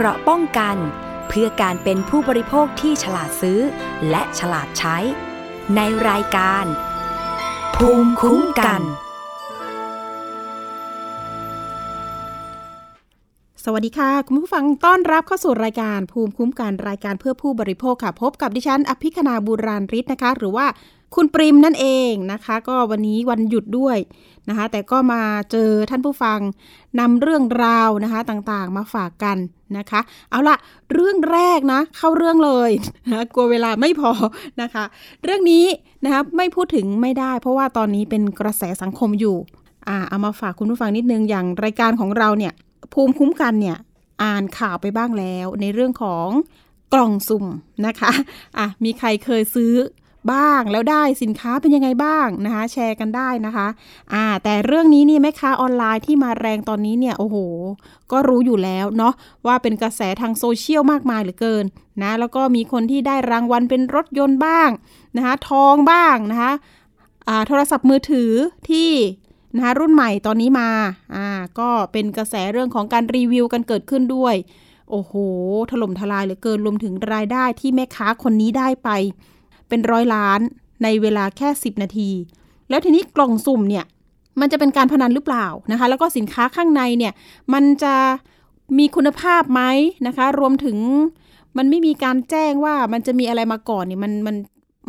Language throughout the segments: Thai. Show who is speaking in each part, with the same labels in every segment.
Speaker 1: เกราะป้องกัน เพื่อการเป็นผู้บริโภคที่ฉลาดซื้อ และฉลาดใช้ ในรายการ ภูมิคุ้มกัน
Speaker 2: สวัสดีค่ะ คุณผู้ฟังต้อนรับเข้าสู่รายการภูมิคุ้มกันรายการเพื่อผู้บริโภคค่ะ พบกับดิฉัน อภิคณาบูราริศนะคะ หรือว่า คุณปริมนั่นเองนะคะ ก็วันนี้วันหยุดด้วยนะคะ แต่ก็มาเจอท่านผู้ฟังนำเรื่องราวนะคะต่างๆมาฝากกันนะคะ เอาละเรื่องแรกนะ เข้าเรื่องเลยนะกลัวเวลาไม่พอนะคะ เรื่องนี้นะคะไม่พูดถึงไม่ได้ เพราะว่าตอนนี้เป็นกระแสสังคมอยู่อ่าเอามาฝากคุณผู้ฟังนิดนึงอย่างรายการของเราเนี่ยภูมิคุ้มกันเนี่ยอ่านข่าวไปบ้างแล้วในเรื่องของกล่องสุ่มนะคะอะมีใครเคยซื้อ บ้างแล้วได้สินค้าเป็นยังไงบ้างนะคะ แชร์กันได้นะคะอ่าแต่เรื่องนี้นี่แม่ค้าออนไลน์ที่มาแรงตอนนี้เนี่ยโอ้โห ก็รู้อยู่แล้วเนาะว่าเป็นกระแสทางโซเชียลมากมายเหลือเกินนะแล้วก็มีคนที่ได้รางวัลเป็นรถยนต์บ้างนะคะทองบ้างนะคะอ่าโทรศัพท์มือถือที่นะคะรุ่นใหม่ตอนนี้มาอ่าก็เป็นกระแสเรื่องของการรีวิวกันเกิดขึ้นด้วยโอ้โห ถล่มทลายเหลือเกินรวมถึงรายได้ที่แม่ค้าคนนี้ได้ไป เป็นร้อยล้านในเวลาแค่ 10 นาที แล้วทีนี้กล่องสุ่มเนี่ยมันจะเป็นการพนันหรือเปล่านะคะ แล้วก็สินค้าข้างในเนี่ยมันจะมีคุณภาพไหมนะคะ รวมถึงมันไม่มีการแจ้งว่ามันจะมีอะไรมาก่อนเนี่ยมันมัน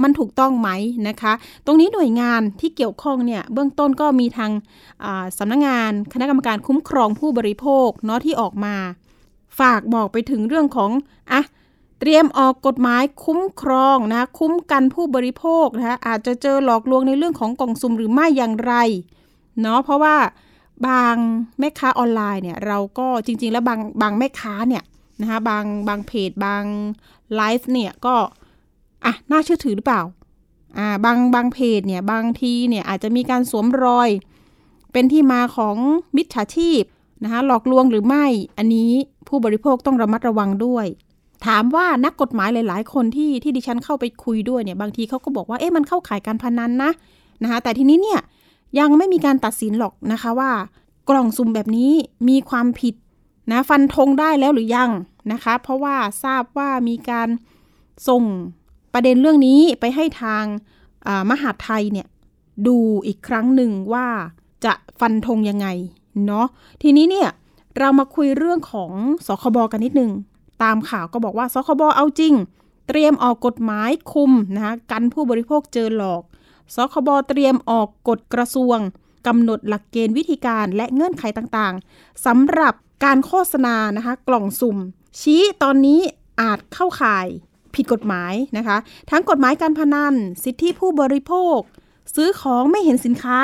Speaker 2: มันถูกต้องไหมนะคะ ตรงนี้หน่วยงานที่เกี่ยวข้องเนี่ยเบื้องต้นก็มีทางสำนักงงานคณะกรรมการคุ้มครองผู้บริโภคเนาะที่ออกมา ฝากบอกไปถึงเรื่องของอะ เตรียมออกกฎหมายคุ้มครองนะคุ้มกันผู้บริโภคนะคะอาจจะเจอหลอกลวงในเรื่องของกล่องซุ่มหรือไม่อย่างไรเนาะเพราะว่าบางแม่ค้าออนไลน์เนี่ยเราก็จริง ๆ แล้วบางบางแม่ค้าเนี่ยนะคะบางบางเพจบางไลฟ์เนี่ยก็อะน่าเชื่อถือหรือเปล่าอ่าบางบางเพจเนี่ยบางทีเนี่ยอาจจะมีการสวมรอย เป็นที่มาของมิจฉาชีพนะคะหลอกลวงหรือไม่อันนี้ผู้บริโภคต้องระมัดระวังด้วย ถามว่านักกฎหมายหลาย ๆ คนที่ที่ดิฉันเข้าไปคุยด้วยเนี่ยบางทีเขาก็บอกว่าเอ๊ะมันเข้าข่ายการพนันนะนะคะแต่ทีนี้เนี่ยยังไม่มีการตัดสินหรอกนะคะว่ากล่องซุ่มแบบนี้มีความผิดนะฟันธงได้แล้วหรือยังนะคะ เพราะว่าทราบว่ามีการส่งประเด็นเรื่องนี้ไปให้ทางมหาไทยเนี่ยดูอีกครั้งหนึ่งว่าจะฟันธงยังไงเนาะทีนี้เนี่ยเรามาคุยเรื่องของสคบกันนิดนึง ตามข่าวก็บอกว่าสคบเอาจริง เตรียมออกกฎหมายคุมนะคะกันผู้บริโภคเจอหลอกสคบเตรียมออกกฎกระทรวงกำหนดหลักเกณฑ์วิธีการและเงื่อนไขต่างๆสำหรับการโฆษณานะคะกล่องสุ่ม ชี้ตอนนี้อาจเข้าข่ายผิดกฎหมายนะคะ ทั้งกฎหมายการพนัน สิทธิผู้บริโภค ซื้อของไม่เห็นสินค้า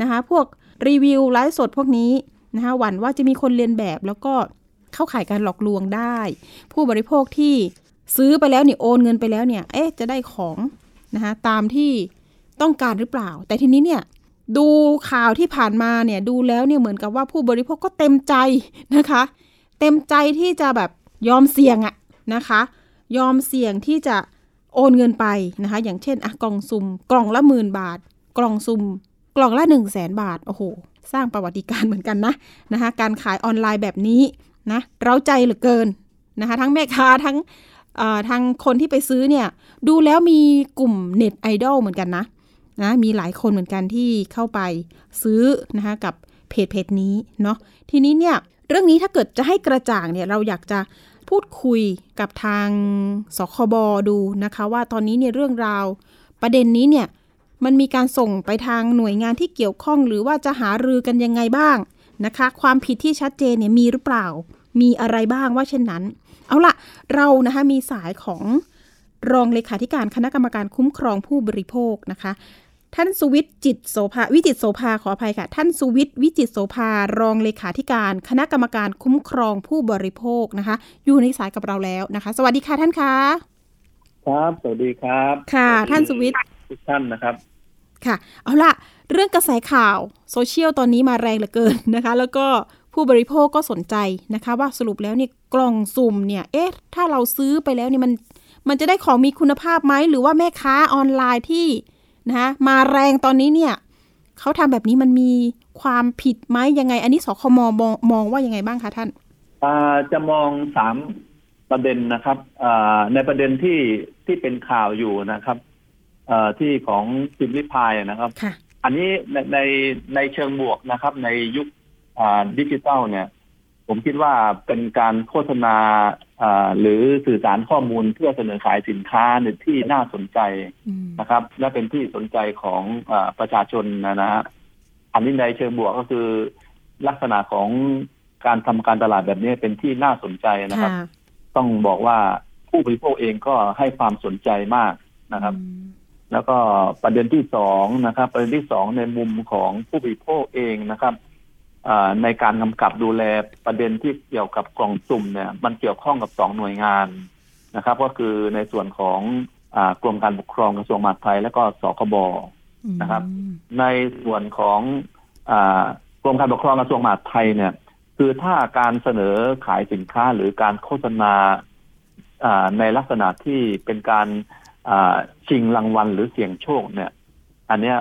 Speaker 2: นะคะ พวกรีวิวไลฟ์สดพวกนี้นะคะหวั่นว่าจะมีคนเรียนแบบแล้วก็ เข้าข่ายการหลอกลวงได้ ผู้บริโภคที่ซื้อไปแล้วเนี่ยโอนเงินไปแล้วเนี่ย เอ๊ะจะได้ของนะคะตามที่ต้องการหรือเปล่า แต่ทีนี้เนี่ยดูข่าวที่ผ่านมาเนี่ยดูแล้วเนี่ยเหมือนกับว่าผู้บริโภคก็เต็มใจนะคะ เต็มใจที่จะแบบยอมเสี่ยงอะนะคะ ยอมเสี่ยงที่จะโอนเงินไปนะคะ อย่างเช่นอะกล่องซุ่มกล่องละหมื่นบาท กล่องซุ่มกล่องละ1 0 0 0 0แสนบาทโอ้โหสร้างประวัติการเหมือนกันนะนะคะการขายออนไลน์แบบนี้ นะเราใจเหลือเกินนะคะทั้งแม่ค้าทั้งทางคนที่ไปซื้อเนี่ยดูแล้วมีกลุ่มเน็ตไอดอลเหมือนกันนะนะมีหลายคนเหมือนกันที่เข้าไปซื้อนะคะกับเพจเพจนี้เนาะทีนี้เนี่ยเรื่องนี้ถ้าเกิดจะให้กระจ่างเนี่ยเราอยากจะพูดคุยกับทางสคบดูนะคะ ว่าตอนนี้เนี่ยเรื่องราวประเด็นนี้เนี่ยมันมีการส่งไปทางหน่วยงานที่เกี่ยวข้อง หรือว่าจะหารือกันยังไงบ้างนะคะ ความผิดที่ชัดเจนเนี่ยมีหรือเปล่า มีอะไรบ้างว่าเช่นนั้น เอาละเรานะคะมีสายของรองเลขาธิการคณะกรรมการคุ้มครองผู้บริโภคนะคะ ท่านสุวิทย์จิตโสภาวิจิตโสภาขออภัยค่ะ ท่านสุวิทย์วิจิตโสภารองเลขาธิการคณะกรรมการคุ้มครองผู้บริโภคนะคะ อยู่ในสายกับเราแล้วนะคะ สวัสดีค่ะท่านคะ
Speaker 3: ครับสวัสดีครับ
Speaker 2: ค่ะ ท่านสุวิทย์
Speaker 3: ทุกท่านนะครับ
Speaker 2: ค่ะ เอาละเรื่องกระแสข่าวโซเชียลตอนนี้มาแรงเหลือเกินนะคะ แล้วก็ ผู้บริโภคก็สนใจนะคะ ว่าสรุปแล้วเนี่ยกล่องสุ่มเนี่ย เอ๊ะ ถ้าเราซื้อไปแล้วเนี่ยมันมันจะได้ของมีคุณภาพไหมหรือว่าแม่ค้าออนไลน์ที่นะคะมาแรงตอนนี้เนี่ยเขาทำแบบนี้มันมีความผิดไหมยังไง อันนี้สคมมองมองว่ายังไงบ้างคะท่าน
Speaker 3: อ่าจะมองสามประเด็นนะครับอ่าในประเด็นที่ที่เป็นข่าวอยู่นะครับเอ่อที่ของพิมพ์ริพายนะครับ
Speaker 2: ค่ะ
Speaker 3: อันนี้ในในในเชิงบวกนะครับ ในยุคอ่า ดิจิทัลเนี่ย ผมคิดว่าเป็นการโฆษณาอ่าหรือสื่อสารข้อมูลเพื่อเสนอขายสินค้าในที่น่าสนใจ
Speaker 2: อืม
Speaker 3: นะครับ และเป็นที่สนใจของอาประชาชนนะนะฮะอันนี้ในเชิงบวกก็คือลักษณะของการทำการตลาดแบบนี้เป็นที่น่าสนใจนะครับ
Speaker 2: ค่ะ
Speaker 3: ต้องบอกว่าผู้บริโภคเองก็ให้ความสนใจมากนะครับ
Speaker 2: อืม
Speaker 3: แล้วก็ประเด็นที่สองนะครับ ประเด็นที่สองในมุมของผู้บริโภคเองนะครับอ่า ในการกำกับดูแลประเด็นที่เกี่ยวกับกล่องสุ่มเนี่ย มันเกี่ยวข้องกับสองหน่วยงานนะครับ ก็คือในส่วนของอากรมการปกครองกระทรวงมหาดไทยและก็สคบนะครับ ในส่วนของอากรมการปกครองกระทรวงมหาดไทยเนี่ย คือถ้าการเสนอขายสินค้าหรือการโฆษณาอ่าในลักษณะที่เป็นการอ่าชิงรางวัลหรือเสี่ยงโชคเนี่ย อันเนี้ย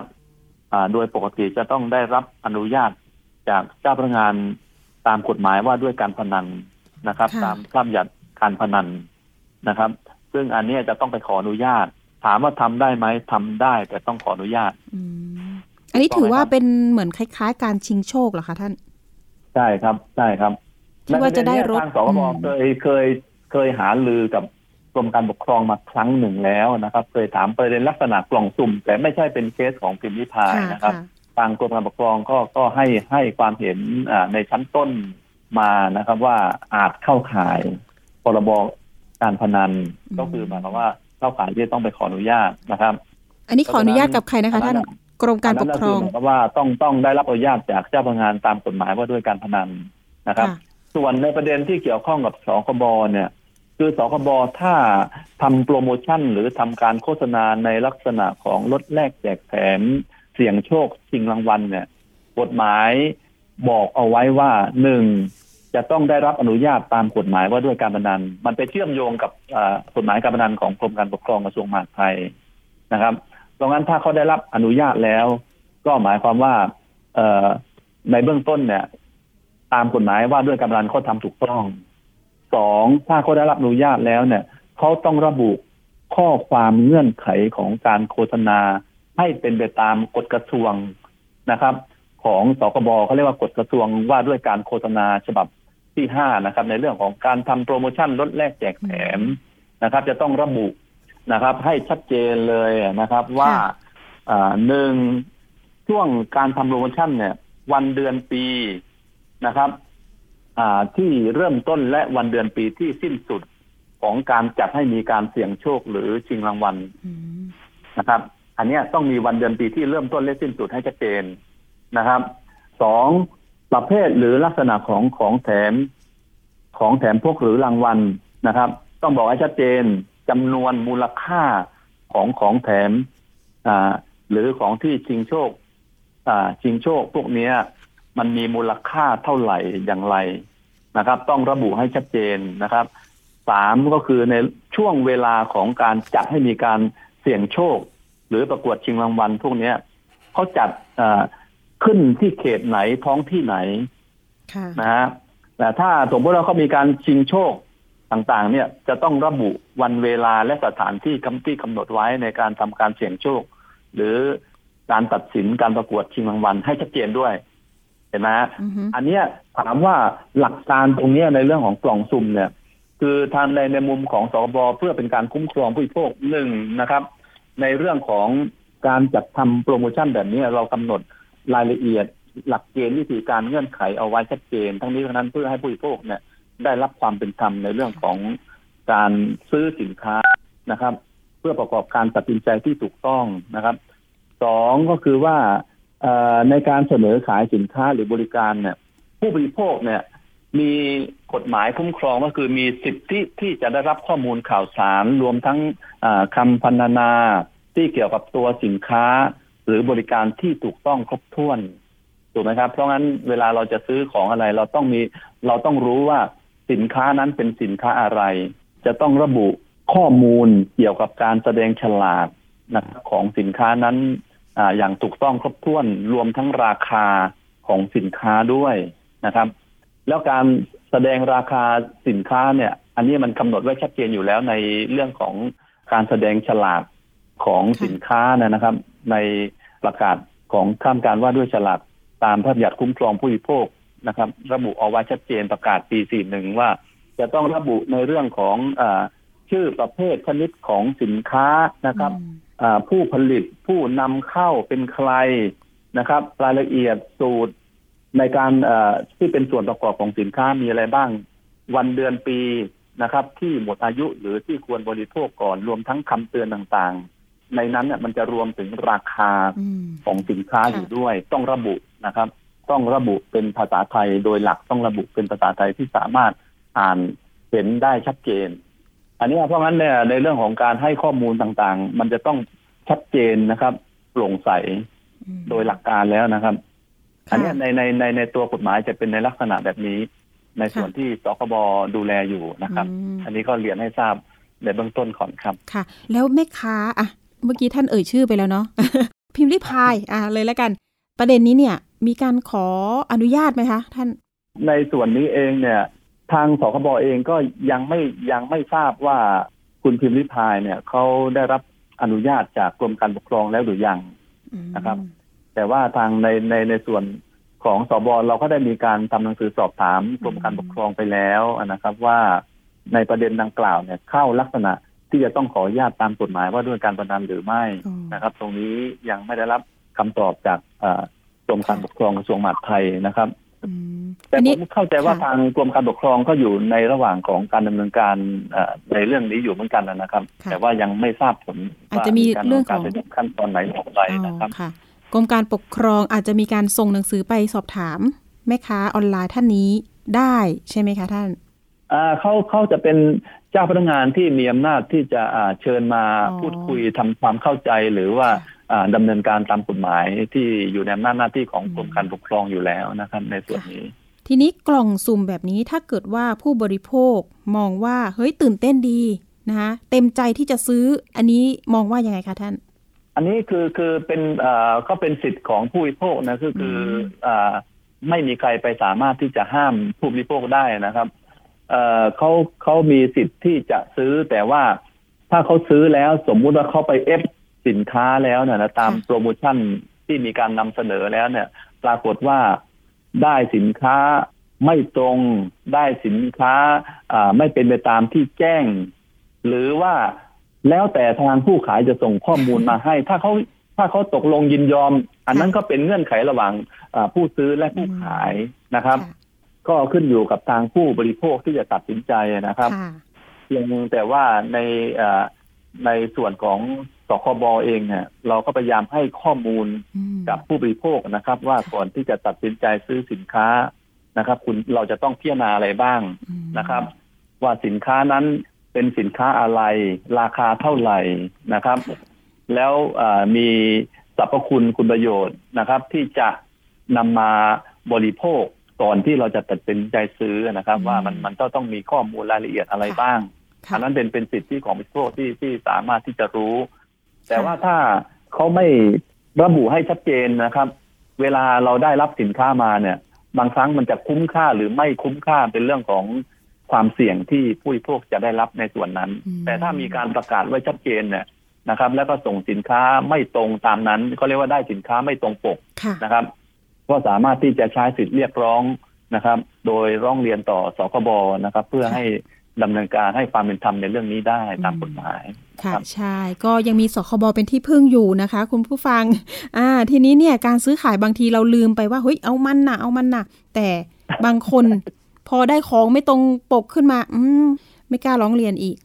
Speaker 3: อ่าโดยปกติจะต้องได้รับอนุญาต จากเจ้าพนักงานตามกฎหมายว่าด้วยการพนันนะครับ
Speaker 2: ค่ะ
Speaker 3: ตามพระบัญญัติการพนันนะครับ ซึ่งอันเนี้ยจะต้องไปขออนุญาต ถามว่าทำได้ไหมทำได้ แต่ต้องขออนุญาต
Speaker 2: อืมอันนี้ถือว่าเป็นเหมือนคล้าย ๆ การชิงโชคเหรอคะท่าน
Speaker 3: ใช่ครับใช่ครับ
Speaker 2: ที่ว่าจะได้รถ
Speaker 3: ทางสคบ
Speaker 2: อืม
Speaker 3: เคยเคยเคยหาลือกับกรมการปกครองมาครั้งหนึ่งแล้วนะครับ เคยถามประเด็นลักษณะกล่องสุ่ม แต่ไม่ใช่เป็นเคสของพิมพ์ริพายนะครับ ทางกรมการปกครองก็ก็ให้ให้ความเห็นอ่าในชั้นต้นมานะครับ ว่าอาจเข้าข่ายพรบการพนัน
Speaker 2: อืม
Speaker 3: ก็คือหมายความว่าเข้าข่ายที่จะต้องไปขออนุญาตนะครับ
Speaker 2: อันนี้ขออนุญาตกับใครนะคะท่าน
Speaker 3: อันนั้น
Speaker 2: กรมการปกครอง
Speaker 3: นนั้นก็คืหมายความว่าต้องต้องได้รับอนุญาตจากเจ้าพนักงานตามกฎหมายว่าด้วยการพนันนะครับ
Speaker 2: ค่ะ
Speaker 3: ส่วนในประเด็นที่เกี่ยวข้องกับสคบเนี่ย คือสคบถ้าทำโปรโมชั่นหรือทำการโฆษณาในลักษณะของลดแลกแจกแถม เสี่ยงโชคชิงรางวัลเนี่ย กฎหมายบอกเอาไว้ว่าหนึ่งจะต้องได้รับอนุญาตตามกฎหมายว่าด้วยการพนัน มันไปเชื่อมโยงกับกฎหมายการพนันของกรมการปกครองกระทรวงมหาดไทยนะครับเพราะงั้นถ้าเขาได้รับอนุญาตแล้ว ก็หมายความว่าเอในเบื้องต้นเนี่ย ตามกฎหมายว่าด้วยการพนันเขาทำถูกต้องสองถ้าเขาได้รับอนุญาตแล้วเนี่ยเขาต้องระบุข้อความเงื่อนไขของการโฆษณา ให้เป็นไปตามกฎกระทรวงนะครับ ของสคบเขาเรียกว่ากฎกระทรวงว่าด้วยการโฆษณาฉบับที่ห้านะครับ ในเรื่องของการทำโปรโมชั่นลดแลกแจกแถมนะครับ จะต้องระบุนะครับ ให้ชัดเจนเลยนะครับ ว่า
Speaker 2: ค่ะ
Speaker 3: อ่าหนึ่งช่วงการทำโปรโมชั่นเนี่ย วันเดือนปีนะครับอ่าที่เริ่มต้นและวันเดือนปีที่สิ้นสุดของการจัดให้มีการเสี่ยงโชคหรือชิงรางวัล
Speaker 2: อืม
Speaker 3: นะครับ อันนี้ต้องมีวันเดือนปีที่เริ่มต้นและสิ้นสุดให้ชัดเจนนะครับสองประเภทหรือลักษณะของของแถม ของแถมพวกหรือรางวัลนะครับ ต้องบอกให้ชัดเจนจำนวนมูลค่าของของแถมอ่าหรือของที่ชิงโชคอ่าชิงโชคพวกเนี้ย มันมีมูลค่าเท่าไหร่อย่างไรนะครับ ต้องระบุให้ชัดเจนนะครับสามก็คือในช่วงเวลาของการจัดให้มีการเสี่ยงโชค หรือประกวดชิงรางวัลพวกเนี้ยเขาจัดอ่าขึ้นที่เขตไหนท้องที่ไหน
Speaker 2: ค่ะ
Speaker 3: นะฮะแต่ถ้าสมมติว่าเขามีการชิงโชคต่างๆ เนี่ยจะต้องระบุวันเวลาและสถานที่กำที่กำหนดไว้ในการทำการเสี่ยงโชค หรือการตัดสินการประกวดชิงรางวัลให้ชัดเจนด้วยเห็นไหมฮะ
Speaker 2: อือฮึ
Speaker 3: อันเนี้ยถามว่าหลักการตรงเนี้ยในเรื่องของกล่องซุ่มเนี่ย คือทางในในมุมของสคบเพื่อเป็นการคุ้มครองผู้บริโภคหนึ่งนะครับ ในเรื่องของการจัดทำโปรโมชั่นแบบนี้เรากำหนดรายละเอียดหลักเกณฑ์วิธีการเงื่อนไขเอาไว้ชัดเจน ทั้งนี้ทั้งนั้นเพื่อให้ผู้บริโภคเนี่ยได้รับความเป็นธรรมในเรื่องของการซื้อสินค้านะครับ เพื่อประกอบการตัดสินใจที่ถูกต้องนะครับสองก็คือว่าในการเสนอขายสินค้าหรือบริการเนี่ย ผู้บริโภคเนี่ยมี กฎหมายคุ้มครองก็คือมีสิทธิที่จะได้รับข้อมูลข่าวสารรวมทั้งอ่าคำพรรณนาที่เกี่ยวกับตัวสินค้า หรือบริการที่ถูกต้องครบถ้วนถูกไหมครับ เพราะงั้นเวลาเราจะซื้อของอะไร เราต้องมีเราต้องรู้ว่าสินค้านั้นเป็นสินค้าอะไร จะต้องระบุข้อมูลเกี่ยวกับการแสดงฉลากนะครับของสินค้านั้นออย่างถูกต้องครบถ้วนรวมทั้งราคาของสินค้าด้วยนะครับ แล้วการ แสแสดงราคาสินค้าเนี่ย อันนี้มันกำหนดไว้ชัดเจนอยู่แล้วในเรื่องของการแสดงฉลากของสินค้านะครับ ในประกาศของข้ามการว่าด้วยฉลากตามพระบัญญัติคุ้มครองผู้บริโภคนะครับ ระบุเอาไว้ชัดเจนประกาศปี 41 ว่า จะต้องระบุในเรื่องของอชื่อประเภทชนิดของสินค้านะครับผู้ผลิตผู้นำเข้าเป็นใครนะครับ รายละเอียดสูตร ในการที่เป็นส่วนประกอบของสินค้ามีอะไรบ้าง วันเดือนปีนะครับ ที่หมดอายุหรือที่ควรบริโภคก่อนรวมทั้งคำเตือนต่างๆ ในนั้นเนี่ยมันจะรวมถึงราคาของสินค้าอยู่ด้วย ต้องระบุนะครับ ต้องระบุเป็นภาษาไทยโดยหลักต้องระบุเป็นภาษาไทยที่สามารถอ่านเห็นได้ชัดเจน อันนี้เพราะงั้นเนี่ยในเรื่องของการให้ข้อมูลต่างๆ มันจะต้องชัดเจนนะครับโปร่งใสโดยหลักการแล้วนะครับ อันนี้ในในในในตัวกฎหมายจะเป็นในลักษณะแบบนี้ ในส่วนที่สคบดูแลอยู่นะครับ อันนี้ก็เรียนให้ทราบในเบื้องต้นก่อนครับ
Speaker 2: ค่ะ แล้วแม่ค้าอะเมื่อกี้ท่านเอ่ยชื่อไปแล้วเนาะพิมพ์ริพายอะเลยแล้วกัน ประเด็นนี้เนี่ยมีการขออนุญาตไหมคะท่าน
Speaker 3: ในส่วนนี้เองเนี่ย ทางสคบเองก็ยังไม่ยังไม่ทราบว่าคุณพิมพ์ริพายเนี่ยเขาได้รับอนุญาตจากกรมการปกครองแล้วหรือยังนะครับ แต่ว่าทางในในในส่วนของสบเราก็ได้มีการทำหนังสือสอบถามกรมการปกครองไปแล้วนะครับ ว่าในประเด็นดังกล่าวเนี่ยเข้าลักษณะที่จะต้องขออนุญาตตามกฎหมายว่าด้วยการประนันหรือไม่นะครับ ตรงนี้ยังไม่ได้รับคำตอบจากกรมการปกครองกระทรวงมหาดไทยนะครับแต่ผมเข้าใจว่าทางกรมการปกครองก็อยู่ในระหว่างของการดำเนินการในเรื่องนี้อยู่เหมือนกันนะครับ แต่ว่ายังไม่ทราบผล
Speaker 2: อาจจะมีเรื่องของ
Speaker 3: ขั้นตอนไหนออกไปนะครับ
Speaker 2: ก รมการปกครองอาจจะมีการส่งหนังสือไปสอบถามแม่ค้าออนไลน์ท่านนี้ได้ใช่ไหมคะท่าน
Speaker 3: เขาเขาจะเป็นเจ้าพนักงานที่มีอำนาจที่จะเชิญมาพูดคุยทำความเข้าใจหรือว่าดำเนินการตามกฎหมายที่อยู่ในอำนาจหน้าที่ของกรมการปกครองอยู่แล้วนะครับ ในส่วนนี้
Speaker 2: ทีนี้กล่องสุ่มแบบนี้ถ้าเกิดว่าผู้บริโภคมองว่าเฮ้ยตื่นเต้นดีนะคะเต็มใจที่จะซื้ออันนี้มองว่ายังไงคะท่าน
Speaker 3: อันนี้คือคือเป็นอ่าก็เป็นสิทธิ์ของผู้บริโภคนะคือคืออ่าไม่มีใครไปสามารถที่จะห้ามผู้บริโภคได้นะครับ เอ่อเขาเขามีสิทธิ์ที่จะซื้อแต่ว่าถ้าเขาซื้อแล้วสมมุติว่าเขาไปเอฟสินค้าแล้วเนี่ยนะตามโปรโมชั่นที่มีการนำเสนอแล้วเนี่ย ปรากฏว่าได้สินค้าไม่ตรงได้สินค้าไม่เป็นไปตามที่แจ้ง หรือว่า แล้วแต่ทางผู้ขายจะส่งข้อมูลมาให้ ถ้าเขาถ้าเขาตกลงยินยอม อันนั้นก็เป็นเงื่อนไขระหว่างผู้ซื้อและผู้ขายนะครับ ก็ขึ้นอยู่กับทางผู้บริโภคที่จะตัดสินใจนะครับเพียงแต่ว่าในในส่วนของสคบเองเนี่ยเราก็พยายามให้ข้อมูลกับผู้บริโภคนะครับ ว่าก่อนที่จะตัดสินใจซื้อสินค้านะครับ คุณเราจะต้องพิจารณาอะไรบ้างนะครับ ว่าสินค้านั้น เป็นสินค้าอะไร ราคาเท่าไหร่นะครับ แล้วมีสรรพคุณคุณประโยชน์นะครับ ที่จะนำมาบริโภคก่อนที่เราจะตัดสินใจซื้อนะครับ ว่ามันมันก็ต้องมีข้อมูลรายละเอียดอะไรบ้างอันนั้นเป็นเป็นสิทธิของบริโภคที่ที่สามารถที่จะรู้ แต่ว่าถ้าเขาไม่ระบุให้ชัดเจนนะครับ เวลาเราได้รับสินค้ามาเนี่ย บางครั้งมันจะคุ้มค่าหรือไม่คุ้มค่าเป็นเรื่องของ ความเสี่ยงที่ผู้บริโภคจะได้รับในส่วนนั้น แต่ถ้ามีการประกาศไว้ชัดเจนเนี่ยนะครับ แล้วก็ส่งสินค้าไม่ตรงตามนั้นเขาเรียกว่าได้สินค้าไม่ตรงปกนะครับ ก็สามารถที่จะใช้สิทธิเรียกร้องนะครับ โดยร้องเรียนต่อสคบนะครับ เพื่อให้ดำเนินการให้ความเป็นธรรมในเรื่องนี้ได้ตามกฎหมาย
Speaker 2: ค่ะใช่ก็ยังมีสคบเป็นที่พึ่งอยู่นะคะ คุณผู้ฟัง อ่า ทีนี้เนี่ยการซื้อขายบางทีเราลืมไปว่าเฮ้ยเอามันนะเอามันนะแต่บางคน พอได้ของไม่ตรงปกขึ้นมา อืม ไม่กล้าร้องเรียนอีก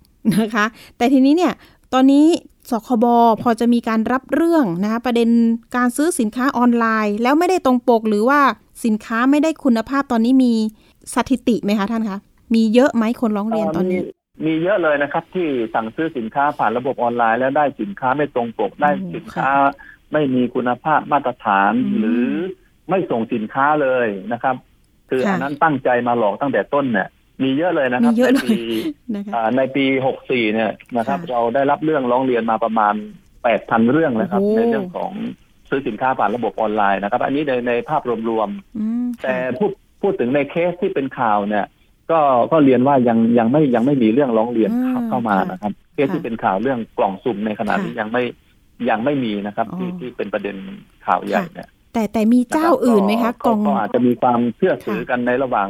Speaker 2: นะคะ แต่ทีนี้เนี่ย ตอนนี้สคบพอจะมีการรับเรื่องนะคะประเด็นการซื้อสินค้าออนไลน์ แล้วไม่ได้ตรงปกหรือว่าสินค้าไม่ได้คุณภาพตอนนี้มีสถิติไหมคะท่านคะ มีเยอะไหมคนร้องเรียนตอนนี้
Speaker 3: มีเยอะเลยนะครับ ที่สั่งซื้อสินค้าผ่านระบบออนไลน์ แล้วได้สินค้าไม่ตรงปกได้สินค้า ไม่มีคุณภาพมาตรฐานหรือไม่ส่งสินค้าเลยนะครับ คืออันนั้นตั้งใจมาหลอกตั้งแต่ต้นเนี่ยมีเยอะเลยนะครับในปีในปีหกสี่เนี่ยนะครับ เราได้รับเรื่องร้องเรียนมาประมาณแปดพันเรื่องนะครับ ในเรื่องของซื้อสินค้าผ่านระบบออนไลน์นะครับ อันนี้ในในภาพรวมๆแต่พูดพูดถึงในเคสที่เป็นข่าวเนี่ย ก็ก็เรียนว่ายังยังไม่ยังไม่มีเรื่องร้องเรียนเข้ามานะครับ เคสที่เป็นข่าวเรื่องกล่องสุ่มในขณะนี้ยังไม่ยังไม่มีนะครับ ที่ที่เป็นประเด็นข่าวใหญ่เนี่ย
Speaker 2: แต่แต่มีเจ้าอื่นไหมคะ
Speaker 3: กล่องก็อาจจะมีความเชื่อถือกันในระหว่าง